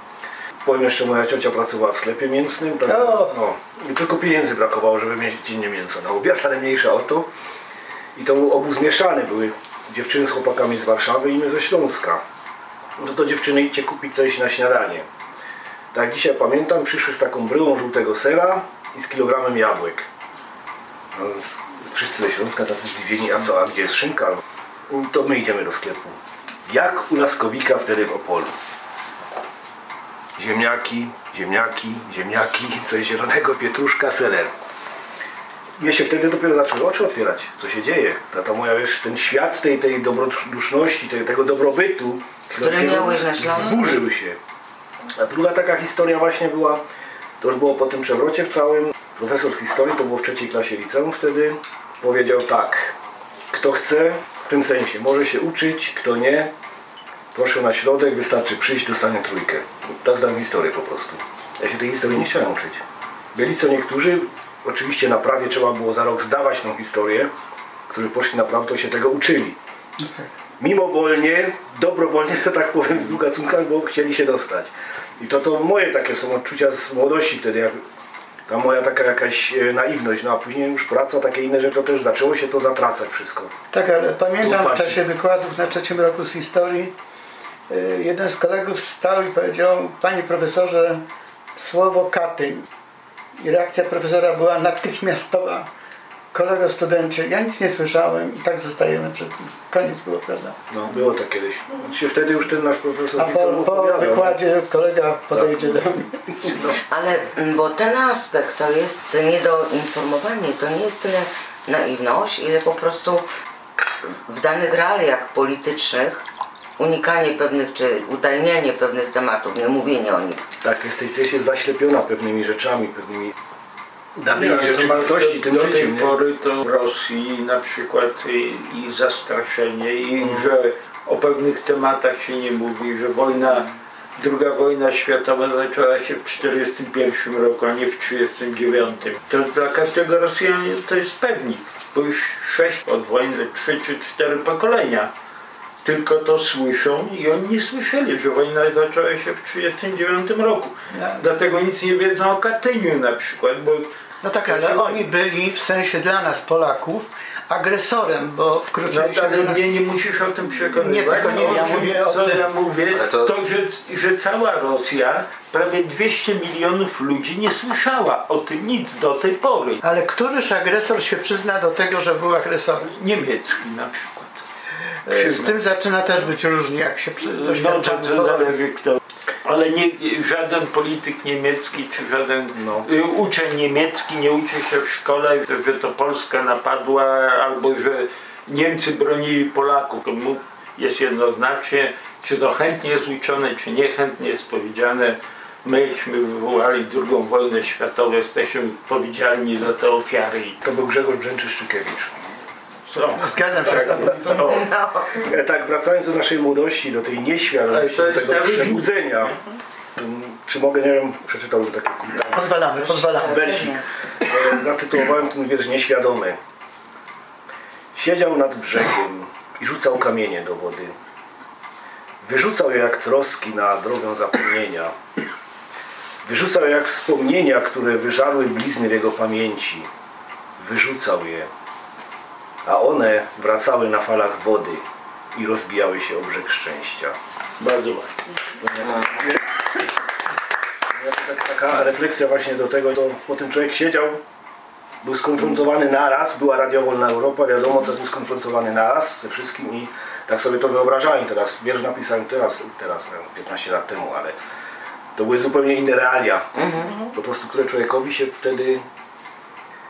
Powiem jeszcze, moja ciocia pracowała w sklepie mięsnym, tak, O! no, i tylko pieniędzy brakowało, żeby mieć dziennie mięso na obiad, ale mniejsza o to. I to był obóz mieszany, były dziewczyny z chłopakami z Warszawy i my ze Śląska. No to dziewczyny idźcie kupić coś na śniadanie. Tak dzisiaj pamiętam, przyszły z taką bryłą żółtego sera i z kilogramem jabłek. No, wszyscy ze Śląska tacy zdziwieni, a co, a gdzie jest szynka? To my idziemy do sklepu. Jak u Laskowika wtedy w Opolu. ziemniaki, ziemniaki, ziemniaki, coś zielonego, pietruszka, seler. Mnie się wtedy dopiero zaczęły oczy otwierać, co się dzieje. Ta, ta moja, wiesz, ten świat tej, tej dobroduszności, tej, tego dobrobytu, Który miałeś na Śląsku? zburzył się. A druga taka historia właśnie była, to już było po tym przewrocie w całym. Profesor z historii, to było w trzeciej klasie liceum wtedy, powiedział tak, kto chce, w tym sensie, może się uczyć, kto nie, proszę na środek, wystarczy przyjść, dostanie trójkę. Tak znam historię po prostu. Ja się tej historii nie chciałem uczyć. Byli co niektórzy, oczywiście na prawie trzeba było za rok zdawać tą historię, którzy poszli na prawo, to się tego uczyli. Mimowolnie, dobrowolnie, że tak powiem, w gatunkach, bo chcieli się dostać. I to, to moje takie są odczucia z młodości wtedy, jak ta moja taka jakaś e, naiwność, no a później już praca, takie inne rzeczy, to też zaczęło się to zatracać wszystko. Tak, ale pamiętam w czasie wykładów na trzecim roku z historii y, jeden z kolegów wstał i powiedział Panie profesorze, słowo Katyń. I reakcja profesora była natychmiastowa. Kolego studencie, ja nic nie słyszałem i tak zostajemy przy tym. Koniec było, prawda? No, było tak kiedyś. Się wtedy już ten nasz profesor A po, po wykładzie kolega podejdzie do mnie. Ale mm, bo ten aspekt to jest to niedoinformowanie, to nie jest tyle naiwność, ile po prostu w danych realiach politycznych unikanie pewnych, czy utajnianie pewnych tematów, nie mówienie o nich. Tak, jesteś, jesteś zaślepiona pewnymi rzeczami, pewnymi Nie, danymi to rzeczywistości, do, tym do tej życiem. Nie? pory to w Rosji na przykład i, i zastraszenie i że o pewnych tematach się nie mówi, że wojna, druga wojna światowa zaczęła się w 1941 roku, a nie w 1939. To dla każdego Rosjanina to jest pewnik, bo już sześć od wojny, trzy czy cztery pokolenia tylko to słyszą i oni nie słyszeli, że wojna zaczęła się w 1939 roku. Dlatego nic nie wiedzą o Katyniu na przykład, bo No tak, ale oni byli w sensie dla nas Polaków agresorem, bo No, wkroczyli się ale do... mnie nie musisz o tym przekonywać. Nie, tylko nie, ja mówię o co tym. ja mówię, to, to- że, że cała Rosja, prawie 200 milionów ludzi nie słyszała o tym nic do tej pory. Ale któryż agresor się przyzna do tego, że był agresorem? Niemiecki na przykład. Z tym zaczyna też być różnie, jak się przy, No zależy kto. Ale nie, żaden polityk niemiecki czy żaden No. y, uczeń niemiecki nie uczy się w szkole, że to Polska napadła albo że Niemcy bronili Polaków. Jest jednoznacznie, czy to chętnie jest uczone, czy niechętnie jest powiedziane. Myśmy wywołali drugą wojnę światową, jesteśmy odpowiedzialni za te ofiary. To był Grzegorz Brzęczy-Szczykiewicz. Zgadzam się z tobą. E, Tak, wracając do naszej młodości, do tej nieświadomości, do tego przebudzenia. Mm, Czy mogę, nie wiem, przeczytałbym taki kulturalny Pozwalamy, pozwalamy. wersik. E, Zatytułowałem ten wiersz Nieświadomy. Siedział nad brzegiem i rzucał kamienie do wody. Wyrzucał je jak troski na drogę zapomnienia. Wyrzucał je jak wspomnienia, które wyżarły blizny w jego pamięci. Wyrzucał je, a one wracały na falach wody i rozbijały się o brzeg szczęścia. Bardzo ładnie. Tak, taka refleksja właśnie do tego, to po tym człowiek siedział, był skonfrontowany naraz, była radiowolna Europa, wiadomo, to był skonfrontowany naraz ze wszystkim i tak sobie to wyobrażałem teraz. Wiersz napisałem teraz, teraz no, 15 lat temu, ale to były zupełnie inne realia, po prostu, które człowiekowi się wtedy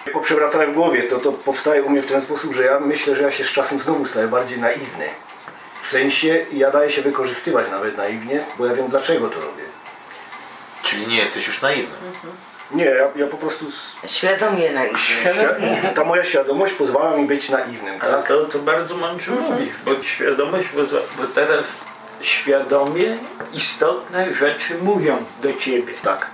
poprzewracały w głowie. To, to powstaje u mnie w ten sposób, że ja myślę, że ja się z czasem znowu staję bardziej naiwny. W sensie ja daję się wykorzystywać nawet naiwnie, bo ja wiem dlaczego to robię. Czyli nie jesteś już naiwny. Nie, ja, ja po prostu Świadomie na Świa- Ta moja świadomość pozwala mi być naiwnym, Ale tak? to, to bardzo mądrze mówisz, bo świadomość, bo, bo teraz świadomie istotne rzeczy mówią do ciebie. Tak.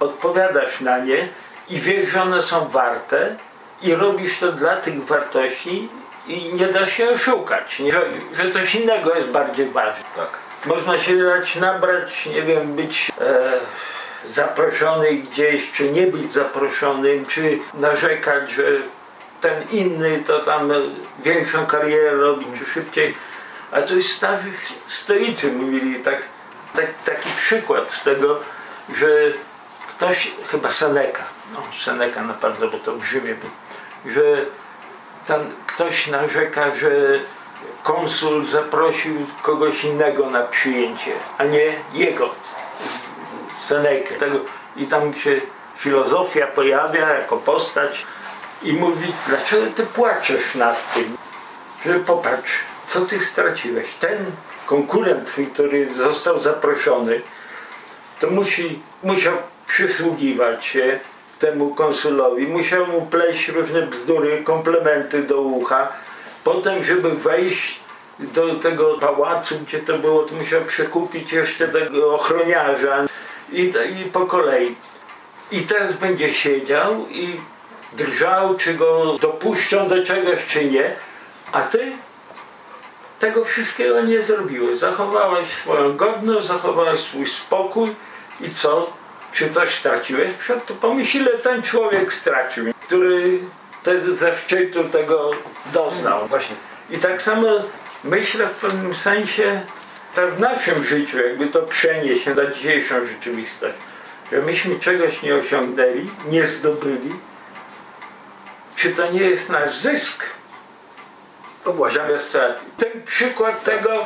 Odpowiadasz na nie i wiesz, że one są warte i robisz to dla tych wartości i nie da się oszukać? Że, że coś innego jest bardziej ważne. Tak. Można się dać nabrać, nie wiem, być e, zaproszony gdzieś, czy nie być zaproszonym, czy narzekać, że ten inny to tam większą karierę robi, czy szybciej. A to jest starzy stoicy mówili tak, tak, taki przykład z tego, że ktoś, chyba Seneca, no Seneca na pewno, bo to był, że tam ktoś narzeka, że konsul zaprosił kogoś innego na przyjęcie, a nie jego. Senekę. I tam się filozofia pojawia jako postać i mówi, dlaczego ty płaczesz nad tym? Że popatrz, co ty straciłeś. Ten konkurent który został zaproszony, to musi, musiał przysługiwać się temu konsulowi, musiał mu pleść różne bzdury, komplementy do ucha. Potem, żeby wejść do tego pałacu, gdzie to było, to musiał przekupić jeszcze tego ochroniarza i, i po kolei. I teraz będzie siedział i drżał, czy go dopuszczą do czegoś, czy nie, a ty tego wszystkiego nie zrobiłeś. Zachowałeś swoją godność, zachowałeś swój spokój i co? Czy coś straciłeś? To pomyśl, ile ten człowiek stracił, który wtedy ze szczytu tego doznał. Właśnie. I tak samo myślę w pewnym sensie, tak w naszym życiu, jakby to przenieść na dzisiejszą rzeczywistość, że myśmy czegoś nie osiągnęli, nie zdobyli, czy to nie jest nasz zysk? No właśnie. Zamiast straty. Ten przykład tego,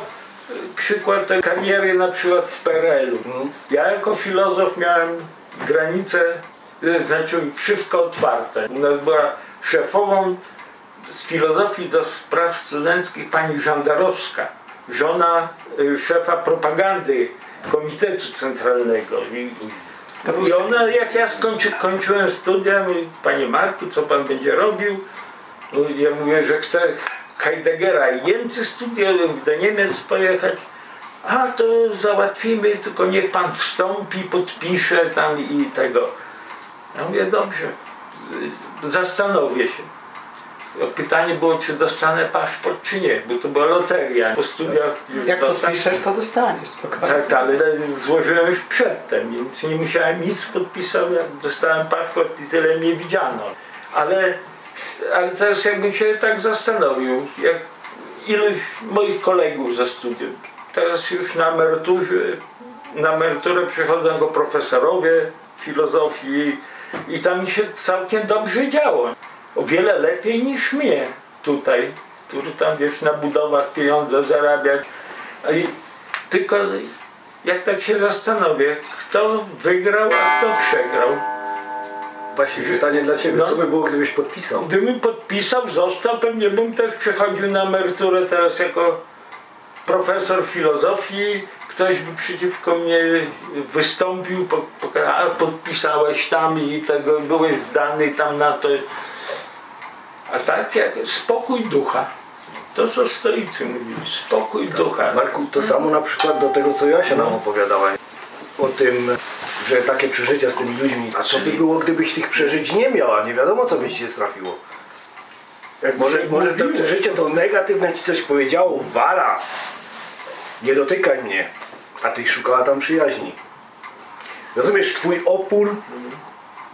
przykład tej kariery na przykład w PRL-u. Ja jako filozof miałem granice, znaczy wszystko otwarte. U nas była szefową z filozofii do spraw studenckich pani Żandarowska, żona y, szefa propagandy Komitetu Centralnego. I, i ona, jak ja skończy, kończyłem studia, mówi, panie Marku, co pan będzie robił? No, Ja mówię, że chcę Heideggera i Niemcy studiować, do Niemiec pojechać. A to załatwimy, tylko niech pan wstąpi, podpisze tam i tego. Ja mówię, dobrze, zastanowię się. Pytanie było, czy dostanę paszport, czy nie, bo to była loteria. Po studiach Jak dostać- podpiszesz, to dostaniesz, spokojnie. tak, ale złożyłem już przedtem, więc nie musiałem nic podpisać. Dostałem paszport i tyle mnie widziano. Ale, ale teraz jakbym się tak zastanowił, jak iluś moich kolegów ze studiów, teraz już na emeryturze, na emeryturę przychodzą go profesorowie filozofii i tam mi się całkiem dobrze działo. O wiele lepiej niż mnie tutaj, który tam wiesz na budowach pieniądze zarabiać. I tylko jak tak się zastanowię, kto wygrał, a kto przegrał. Właśnie pytanie dla Ciebie, No. co by było, gdybyś podpisał? Gdybym podpisał, został, pewnie bym też przechodził na emeryturę teraz jako profesor filozofii. Ktoś by przeciwko mnie wystąpił, podpisałeś tam i tego byłeś zdany tam na to. A tak jak spokój ducha. To co stoicy mówili, spokój ducha. Marku, to samo na przykład do tego, co Jasia nam opowiadała. O tym, że takie przeżycia z tymi ludźmi. A co by było, gdybyś tych przeżyć nie miał, a nie wiadomo, co by ci się trafiło? Jak Może, może to przeżycie to negatywne ci coś powiedziało, wara. Nie dotykaj mnie. A ty szukała tam przyjaźni. Rozumiesz, twój opór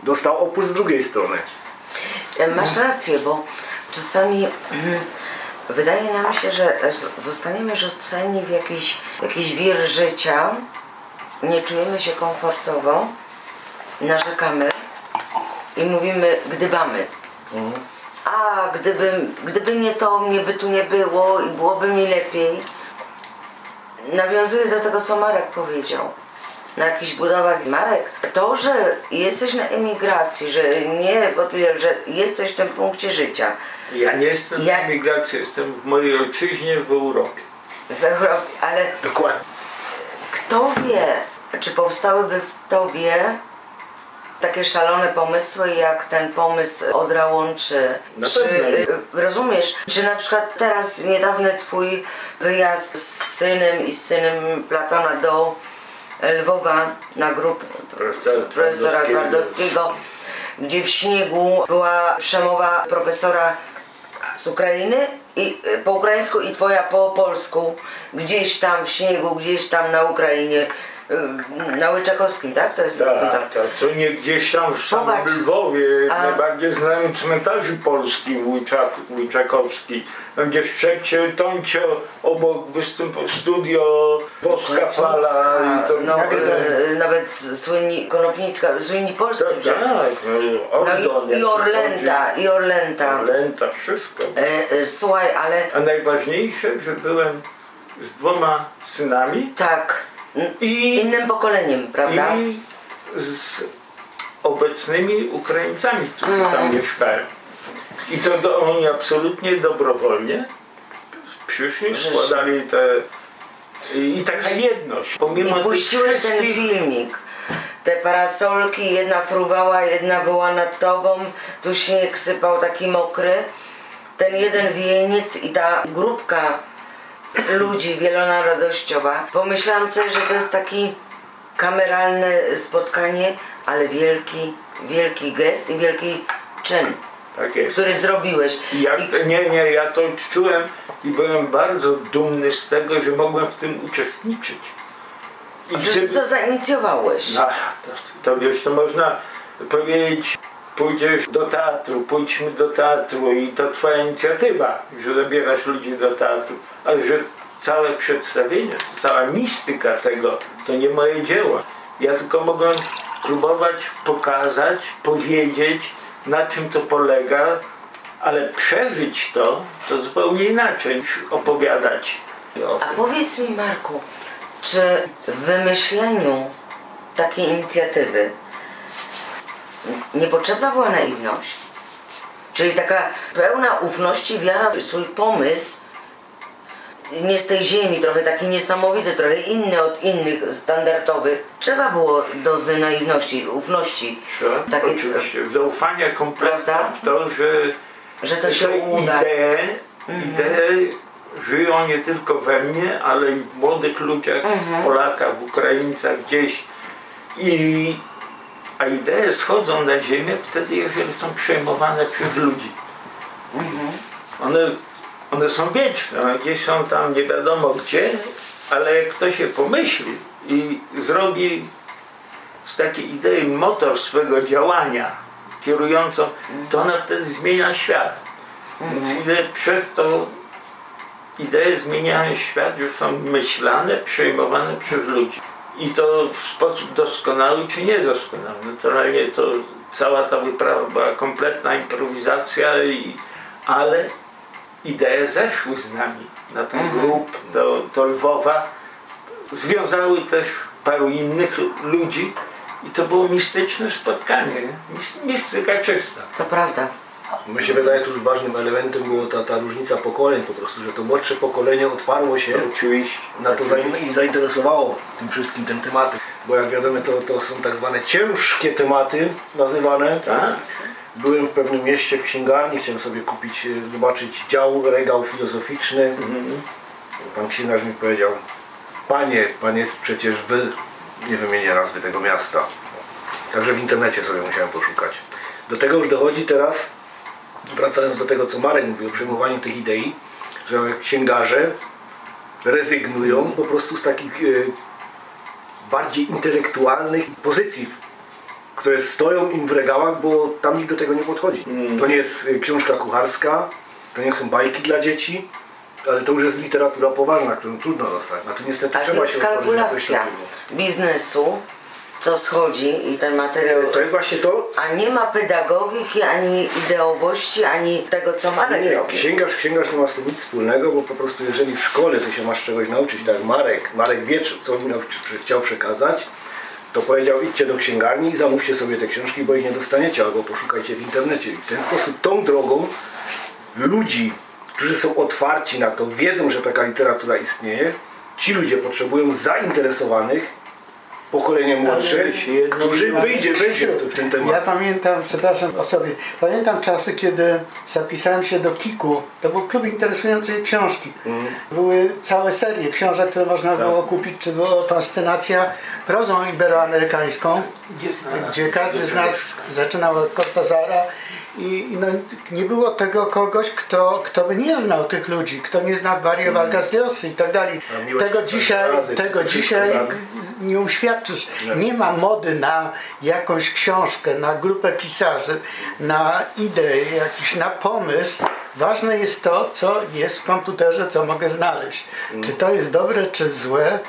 dostał opór z drugiej strony. E, Masz rację, bo czasami mm, wydaje nam się, że zostaniemy rzuceni w jakiś, w jakiś wir życia, nie czujemy się komfortowo, narzekamy i mówimy, gdybamy. A gdyby, gdyby nie to, mnie by tu nie było i byłoby mi lepiej. Nawiązuję do tego, co Marek powiedział. Na jakichś budowach Marek, to, że jesteś na emigracji, że nie, że jesteś w tym punkcie życia Ja nie jestem Ja- w emigracji, jestem w mojej ojczyźnie w Europie. w Europie, ale Dokładnie. Kto wie, czy powstałyby w tobie takie szalone pomysły, jak ten pomysł Odra łączy. Na Czy, pewno. y, rozumiesz, czy na przykład teraz niedawny twój wyjazd z synem i z synem Platona do Lwowa na grupę Profesora. Twardowskiego, gdzie w śniegu była przemowa profesora z Ukrainy i y, po ukraińsku i twoja po polsku, gdzieś tam w śniegu, gdzieś tam na Ukrainie, na Łyczakowskim, tak? To jest Tak, tak. tak, to nie gdzieś tam w samym Zobacz. Lwowie, A- najbardziej znanym cmentarzy polski Łyczak, Łyczakowski, tam gdzie Szczepcie, Toncio, obok występu studio Boska Fala i to... no, tak, y, nawet słynni Konopnicka, słynni polscy. tak, wzięli. no, No i, i jak Orlęta, i Orlęta. Orlęta, wszystko. E, e, słuchaj, ale A najważniejsze, że byłem z dwoma synami tak, I, Innym pokoleniem, prawda? i z obecnymi Ukraińcami, którzy tam mieszkają. I to do, oni absolutnie dobrowolnie przyszli, składali te... I, i taka jedność, pomimo I puściłeś ten filmik. Te parasolki, jedna fruwała, jedna była nad tobą, tu śnieg sypał taki mokry. Ten jeden wieniec i ta grupka ludzi wielonarodowościowa. Pomyślałam sobie, że to jest taki kameralne spotkanie, ale wielki, wielki gest i wielki czyn, Tak który zrobiłeś. Ja, I nie, nie, ja to czułem i byłem bardzo dumny z tego, że mogłem w tym uczestniczyć. I że ty to zainicjowałeś. No, to, to wiesz, to można powiedzieć, pójdziesz do teatru, pójdźmy do teatru i to twoja inicjatywa, że zabierasz ludzi do teatru, ale że całe przedstawienie, cała mistyka tego, to nie moje dzieło. Ja tylko mogłem próbować pokazać, powiedzieć, na czym to polega, ale przeżyć to, to zupełnie inaczej niż opowiadać o A tym. powiedz mi, Marku, czy w wymyśleniu takiej inicjatywy niepotrzebna była naiwność? Czyli taka pełna ufności, wiara w swój pomysł, nie z tej ziemi, trochę taki niesamowity, trochę inny od innych standardowych. Trzeba było dozy naiwności, ufności. Tak, Takie- oczywiście. Zaufania kompletne Prawda? w to, że, Że to się uda. idee, idee żyją nie tylko we mnie, ale i w młodych ludziach, Mhm. Polakach, Ukraińcach gdzieś. I, a idee schodzą na ziemię wtedy, jeżeli są przejmowane przez ludzi. Mhm. One, one są wieczne, one gdzieś są tam nie wiadomo gdzie, ale jak ktoś je pomyśli i zrobi z takiej idei motor swego działania kierującą, to ona wtedy zmienia świat. Więc idee przez to idee zmieniają świat, że są myślane, przejmowane przez ludzi. I to w sposób doskonały czy niedoskonały. Naturalnie to cała ta wyprawa była kompletna improwizacja, i, ale idee zeszły z nami na ten grup do, do Lwowa. Związały też paru innych ludzi i to było mistyczne spotkanie. nie? Mis- Mistyka czysta. To prawda. Mi się wydaje, tu już ważnym elementem było ta, ta różnica pokoleń po prostu, że to młodsze pokolenie otwarło się na to zain- i zainteresowało tym wszystkim tym tematem. Bo jak wiadomo, to, to są tak zwane ciężkie tematy nazywane. Tak. Byłem w pewnym mieście w księgarni, chciałem sobie kupić, e, zobaczyć dział, regał filozoficzny. Tam księgarz mi powiedział, panie, pan jest przecież wy, nie wymienię nazwy tego miasta. Także w internecie sobie musiałem poszukać. Do tego już dochodzi teraz, wracając do tego, co Marek mówił o przejmowaniu tych idei, że księgarze rezygnują po prostu z takich e, bardziej intelektualnych pozycji, które stoją im w regałach, bo tam nikt do tego nie podchodzi. To nie jest e, książka kucharska, to nie są bajki dla dzieci, ale to już jest literatura poważna, którą trudno dostać. A tu niestety to trzeba jest się otworzyć na coś takiego. biznesu, co schodzi i ten materiał To jest właśnie to, A nie ma pedagogiki, ani ideowości, ani tego, co Marek Nie, robi. księgarz, księgarz nie ma z tym nic wspólnego, bo po prostu jeżeli w szkole ty się masz czegoś nauczyć, tak Marek, Marek wie, co mi nauczy- czy chciał przekazać, to powiedział idźcie do księgarni i zamówcie sobie te książki, bo ich nie dostaniecie, albo poszukajcie w internecie. I w ten sposób tą drogą ludzi, którzy są otwarci na to, wiedzą, że taka literatura istnieje, ci ludzie potrzebują zainteresowanych pokolenie młodsze, którzy wyjdzie, wyjdzie w, ten temat. Ja pamiętam, przepraszam o sobie, pamiętam czasy, kiedy zapisałem się do KIK-u. To był klub interesującej książki. Były całe serie książek, które można było kupić, czy była fascynacja prozą iberoamerykańską, gdzie każdy z nas zaczynał od Cortazara i, i no, nie było tego kogoś, kto, kto by nie znał tych ludzi, kto nie znał Barrio Vargas Llosa i tak dalej. Tego dzisiaj, razy, tego dzisiaj nie uświadczysz. Nie ma mody na jakąś książkę, na grupę pisarzy, na ideę, jakiś na pomysł. Ważne jest to, co jest w komputerze, co mogę znaleźć. Czy to jest dobre, czy złe,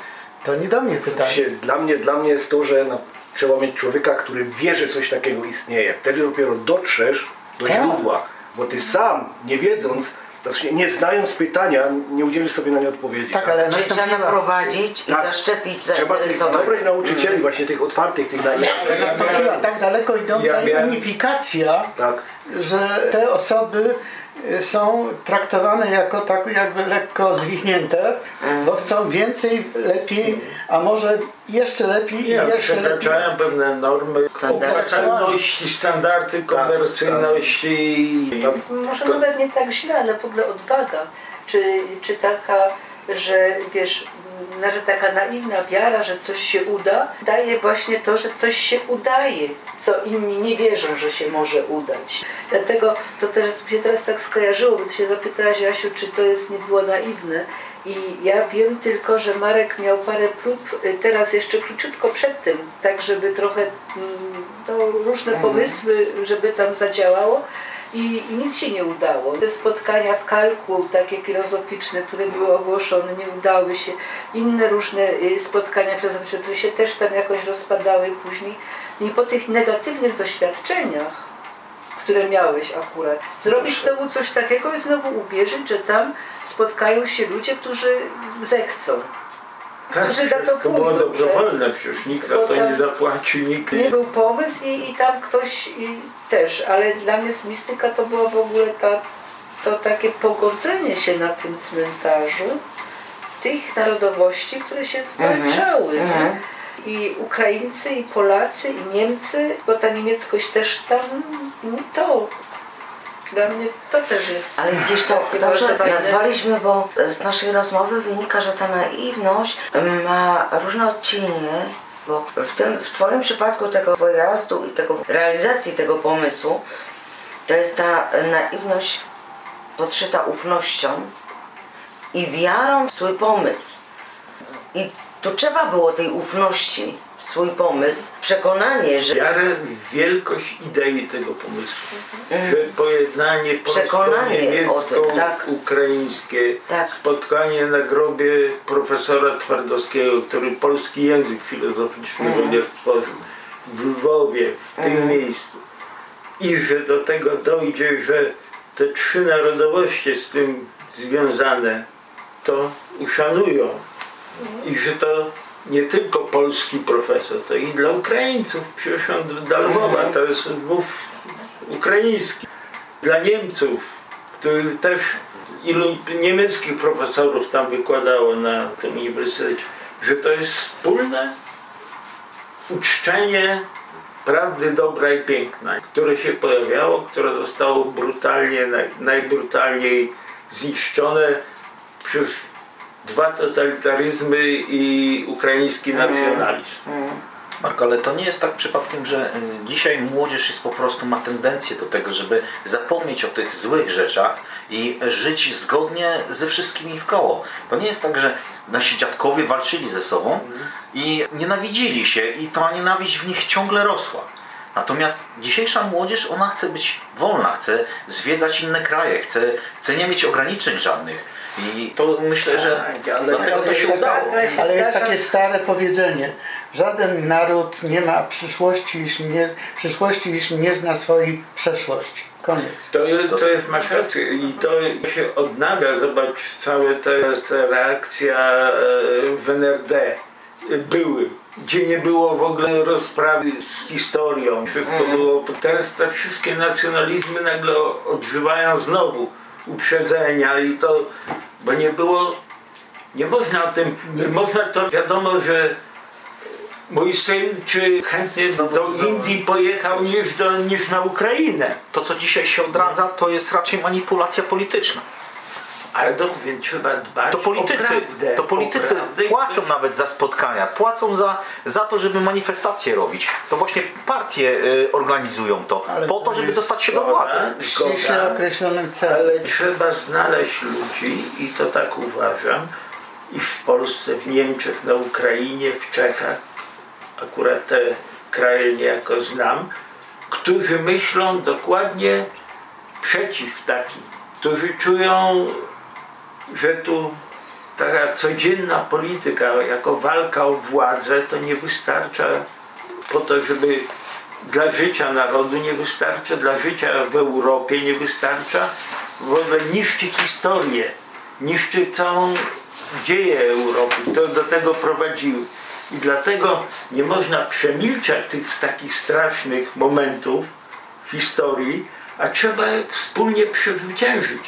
to nie do mnie pytanie. Dla, mnie, dla mnie jest to, że na, trzeba mieć człowieka, który wie, że coś takiego istnieje. Wtedy dopiero dotrzesz do Tak. źródła. Bo ty sam, nie wiedząc, Znaczy, nie znając pytania, nie udzielisz sobie na nie odpowiedzi. Tak, ale Czyli trzeba nastąpiła, naprowadzić i Tak. zaszczepić Trzeba tych dobrych nauczycieli, właśnie tych otwartych, tych naiwnych. ale nastąpiła tak daleko idąca Ja unifikacja, Tak. że te osoby są traktowane jako tak jakby lekko zwichnięte, bo chcą więcej, lepiej, a może jeszcze lepiej i jeszcze lepiej. przekraczają pewne normy opłacalności, standardy komercyjności. Może nawet nie tak źle, ale w ogóle odwaga. Czy, czy taka, że wiesz, że taka naiwna wiara, że coś się uda, daje właśnie to, że coś się udaje, co inni nie wierzą, że się może udać. Dlatego to też mi się teraz tak skojarzyło, bo ty się zapytałaś, Jasiu, czy to jest, nie było naiwne. I ja wiem tylko, że Marek miał parę prób, y, teraz jeszcze króciutko przed tym, tak żeby trochę mm, no, różne pomysły, żeby tam zadziałało. I, I nic się nie udało. Te spotkania w kalku, takie filozoficzne, które były ogłoszone, nie udały się. Inne różne y, spotkania filozoficzne, które się też tam jakoś rozpadały później. I po tych negatywnych doświadczeniach, które miałeś akurat, zrobić znowu coś takiego i znowu uwierzyć, że tam spotkają się ludzie, którzy zechcą. Tak, Którzy na to wszystko było pójdą, dobrowolne, przecież nikt to nie zapłacił, nikt Nie był pomysł i, i tam ktoś i też, ale dla mnie z mistyka to było w ogóle ta, to takie pogodzenie się na tym cmentarzu tych narodowości, które się zwalczały. nie? mhm. I Ukraińcy, i Polacy, i Niemcy, bo ta niemieckość też tam, no to dla mnie to też jest Ale gdzieś to dobrze nazwaliśmy, bo z naszej rozmowy wynika, że ta naiwność ma różne odcienie, bo w, tym, w Twoim przypadku tego wyjazdu i tego realizacji tego pomysłu, to jest ta naiwność podszyta ufnością i wiarą w swój pomysł. I tu trzeba było tej ufności swój pomysł, przekonanie, że wiarę w wielkość idei tego pomysłu. Że pojednanie Mhm. Przekonanie o tym, tak. Tak. spotkanie na grobie profesora Twardowskiego, który polski język filozoficzny Mhm. będzie stworzył w Lwowie, w tym miejscu. I że do tego dojdzie, że te trzy narodowości z tym związane to uszanują. I że to nie tylko polski profesor, to i dla Ukraińców. On do Lwowa to jest Lwów ukraiński. Dla Niemców, którzy też ilu niemieckich profesorów tam wykładało na tym uniwersytecie, że to jest wspólne uczczenie prawdy dobra i piękna, które się pojawiało, które zostało brutalnie, naj, najbrutalniej zniszczone przez dwa totalitaryzmy i ukraiński nacjonalizm. Marko, ale to nie jest tak przypadkiem, że y, dzisiaj młodzież jest po prostu ma tendencję do tego, żeby zapomnieć o tych złych rzeczach i żyć zgodnie ze wszystkimi w koło. To nie jest tak, że nasi dziadkowie walczyli ze sobą i nienawidzili się i ta nienawiść w nich ciągle rosła. Natomiast dzisiejsza młodzież, ona chce być wolna, chce zwiedzać inne kraje, chce, chce nie mieć ograniczeń żadnych. I to myślę, że Tak, ale- dlatego to się jest udało. Ale jest takie stare powiedzenie. Żaden naród nie ma przyszłości, jeśli nie, przyszłości, jeśli nie zna swojej przeszłości. Koniec. To, to jest, masz rację i to się odnawia, zobacz całe te, te reakcja e, w NRD były, gdzie nie było w ogóle rozprawy z historią, wszystko było, teraz te wszystkie nacjonalizmy nagle odżywają znowu uprzedzenia i to, bo nie było, nie można o tym, można to, wiadomo, że mój syn czy chętnie do Indii pojechał niż, do, niż na Ukrainę. To, co dzisiaj się odradza, to jest raczej manipulacja polityczna. Ale to więc trzeba dbać To politycy, o prawdę. to politycy płacą nawet za spotkania, płacą za, za to, żeby manifestacje robić. To właśnie partie y, organizują to, Ale po to żeby dostać się do władzy. Ściśle określonym celem. ale trzeba znaleźć ludzi i to tak uważam i w Polsce, w Niemczech, na Ukrainie, w Czechach, akurat te kraje niejako znam, którzy myślą dokładnie przeciw takim, którzy czują, że tu taka codzienna polityka jako walka o władzę to nie wystarcza po to, żeby dla życia narodu nie wystarcza, dla życia w Europie nie wystarcza w ogóle niszczy historię, niszczy całą dzieję Europy. To do tego prowadziły. I dlatego nie można przemilczać tych takich strasznych momentów w historii, a trzeba wspólnie przezwyciężyć.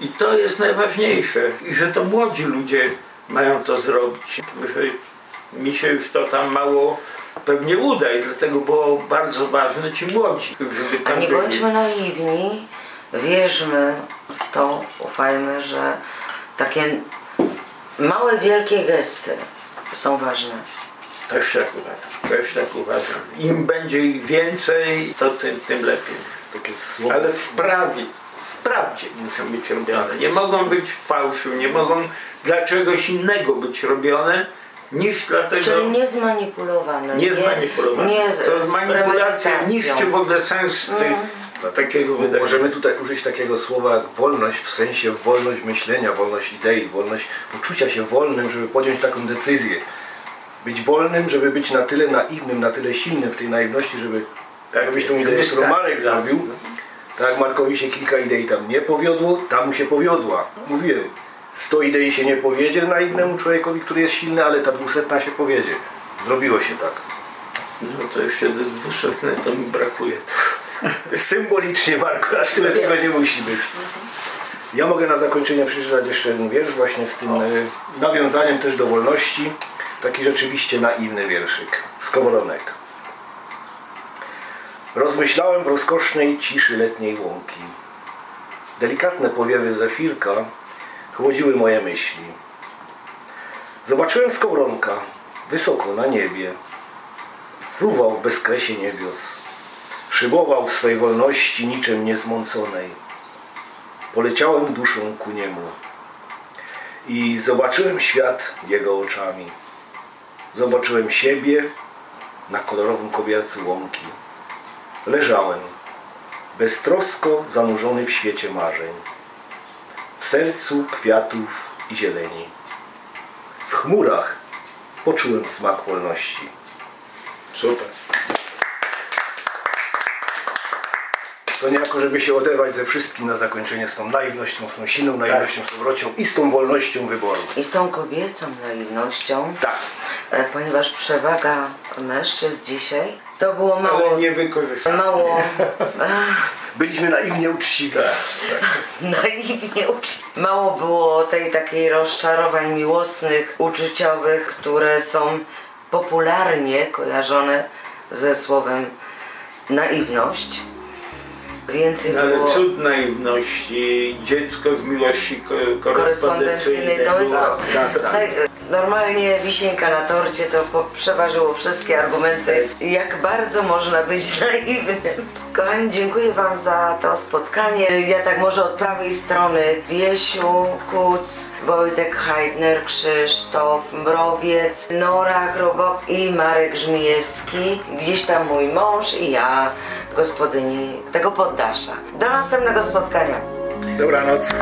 I, to jest najważniejsze. I że to młodzi ludzie mają to zrobić. Że mi się już to tam mało pewnie uda i dlatego było bardzo ważne ci młodzi, żeby A tam nie byli. bądźmy naiwni, wierzmy w to, ufajmy, że takie małe, wielkie gesty są ważne. Też tak uważam. Też tak uważam. Im będzie ich więcej, to tym, tym lepiej. Takie słowo. Ale w prawie, prawdzie muszą być robione. Nie mogą być fałszu, nie mogą dla czegoś innego być robione niż dlatego. Czyli nie zmanipulowane. nie zmanipulowane. Nie to manipulacja niszczy w ogóle sens tych, takiego wydarzenia. Możemy tutaj użyć takiego słowa jak wolność, w sensie wolność myślenia, wolność idei, wolność poczucia się wolnym, żeby podjąć taką decyzję. Być wolnym, żeby być na tyle naiwnym, na tyle silnym w tej naiwności, żeby Tak, żebyś tą ideę, którą Marek zrobił, tak Markowi się kilka idei tam nie powiodło, tam mu się powiodła. Mówiłem, 100 idei się nie powiedzie naiwnemu człowiekowi, który jest silny, ale ta dwusetna się powiedzie. Zrobiło się tak. No to jeszcze do dwusetne to mi brakuje. Symbolicznie, Marku, aż tyle tego nie musi być. Ja mogę na zakończenie przeczytać jeszcze jeden wiersz właśnie z tym e, nawiązaniem też do wolności. Taki rzeczywiście naiwny wierszyk. Skowronek. Rozmyślałem w rozkosznej ciszy letniej łąki. Delikatne powiewy zefirka chłodziły moje myśli. Zobaczyłem skowronka wysoko na niebie. Fruwał w bezkresie niebios. Szybował w swej wolności niczym niezmąconej. Poleciałem duszą ku niemu i zobaczyłem świat jego oczami. Zobaczyłem siebie na kolorowym kobiercu łąki. Leżałem, beztrosko zanurzony w świecie marzeń. W sercu kwiatów i zieleni. W chmurach poczułem smak wolności. Super. To niejako, żeby się oderwać ze wszystkim na zakończenie z tą naiwnością, z tą silną naiwnością, z tą wrocią i z tą wolnością wyboru. I z tą kobiecą naiwnością, Tak. e, ponieważ przewaga mężczyzn dzisiaj to było mało, Ale nie wykorzystane. mało Byliśmy naiwnie uczciwi. naiwnie uczy- Mało było tej takiej rozczarowań miłosnych, uczuciowych, które są popularnie kojarzone ze słowem naiwność. Więcej No, ale było cud naiwności, dziecko z miłości ko- korespondencyjnej. To jest to. Tak, tak, tak. Normalnie wisienka na torcie to przeważyło wszystkie argumenty, jak bardzo można być naiwnym. Kochani, dziękuję Wam za to spotkanie. Ja tak może od prawej strony Wiesiu, Kuc, Wojtek Heidner, Krzysztof Mrowiec, Nora Chrobok i Marek Żmijewski. Gdzieś tam mój mąż i ja, gospodyni tego poddasza. Do następnego spotkania. Dobranoc.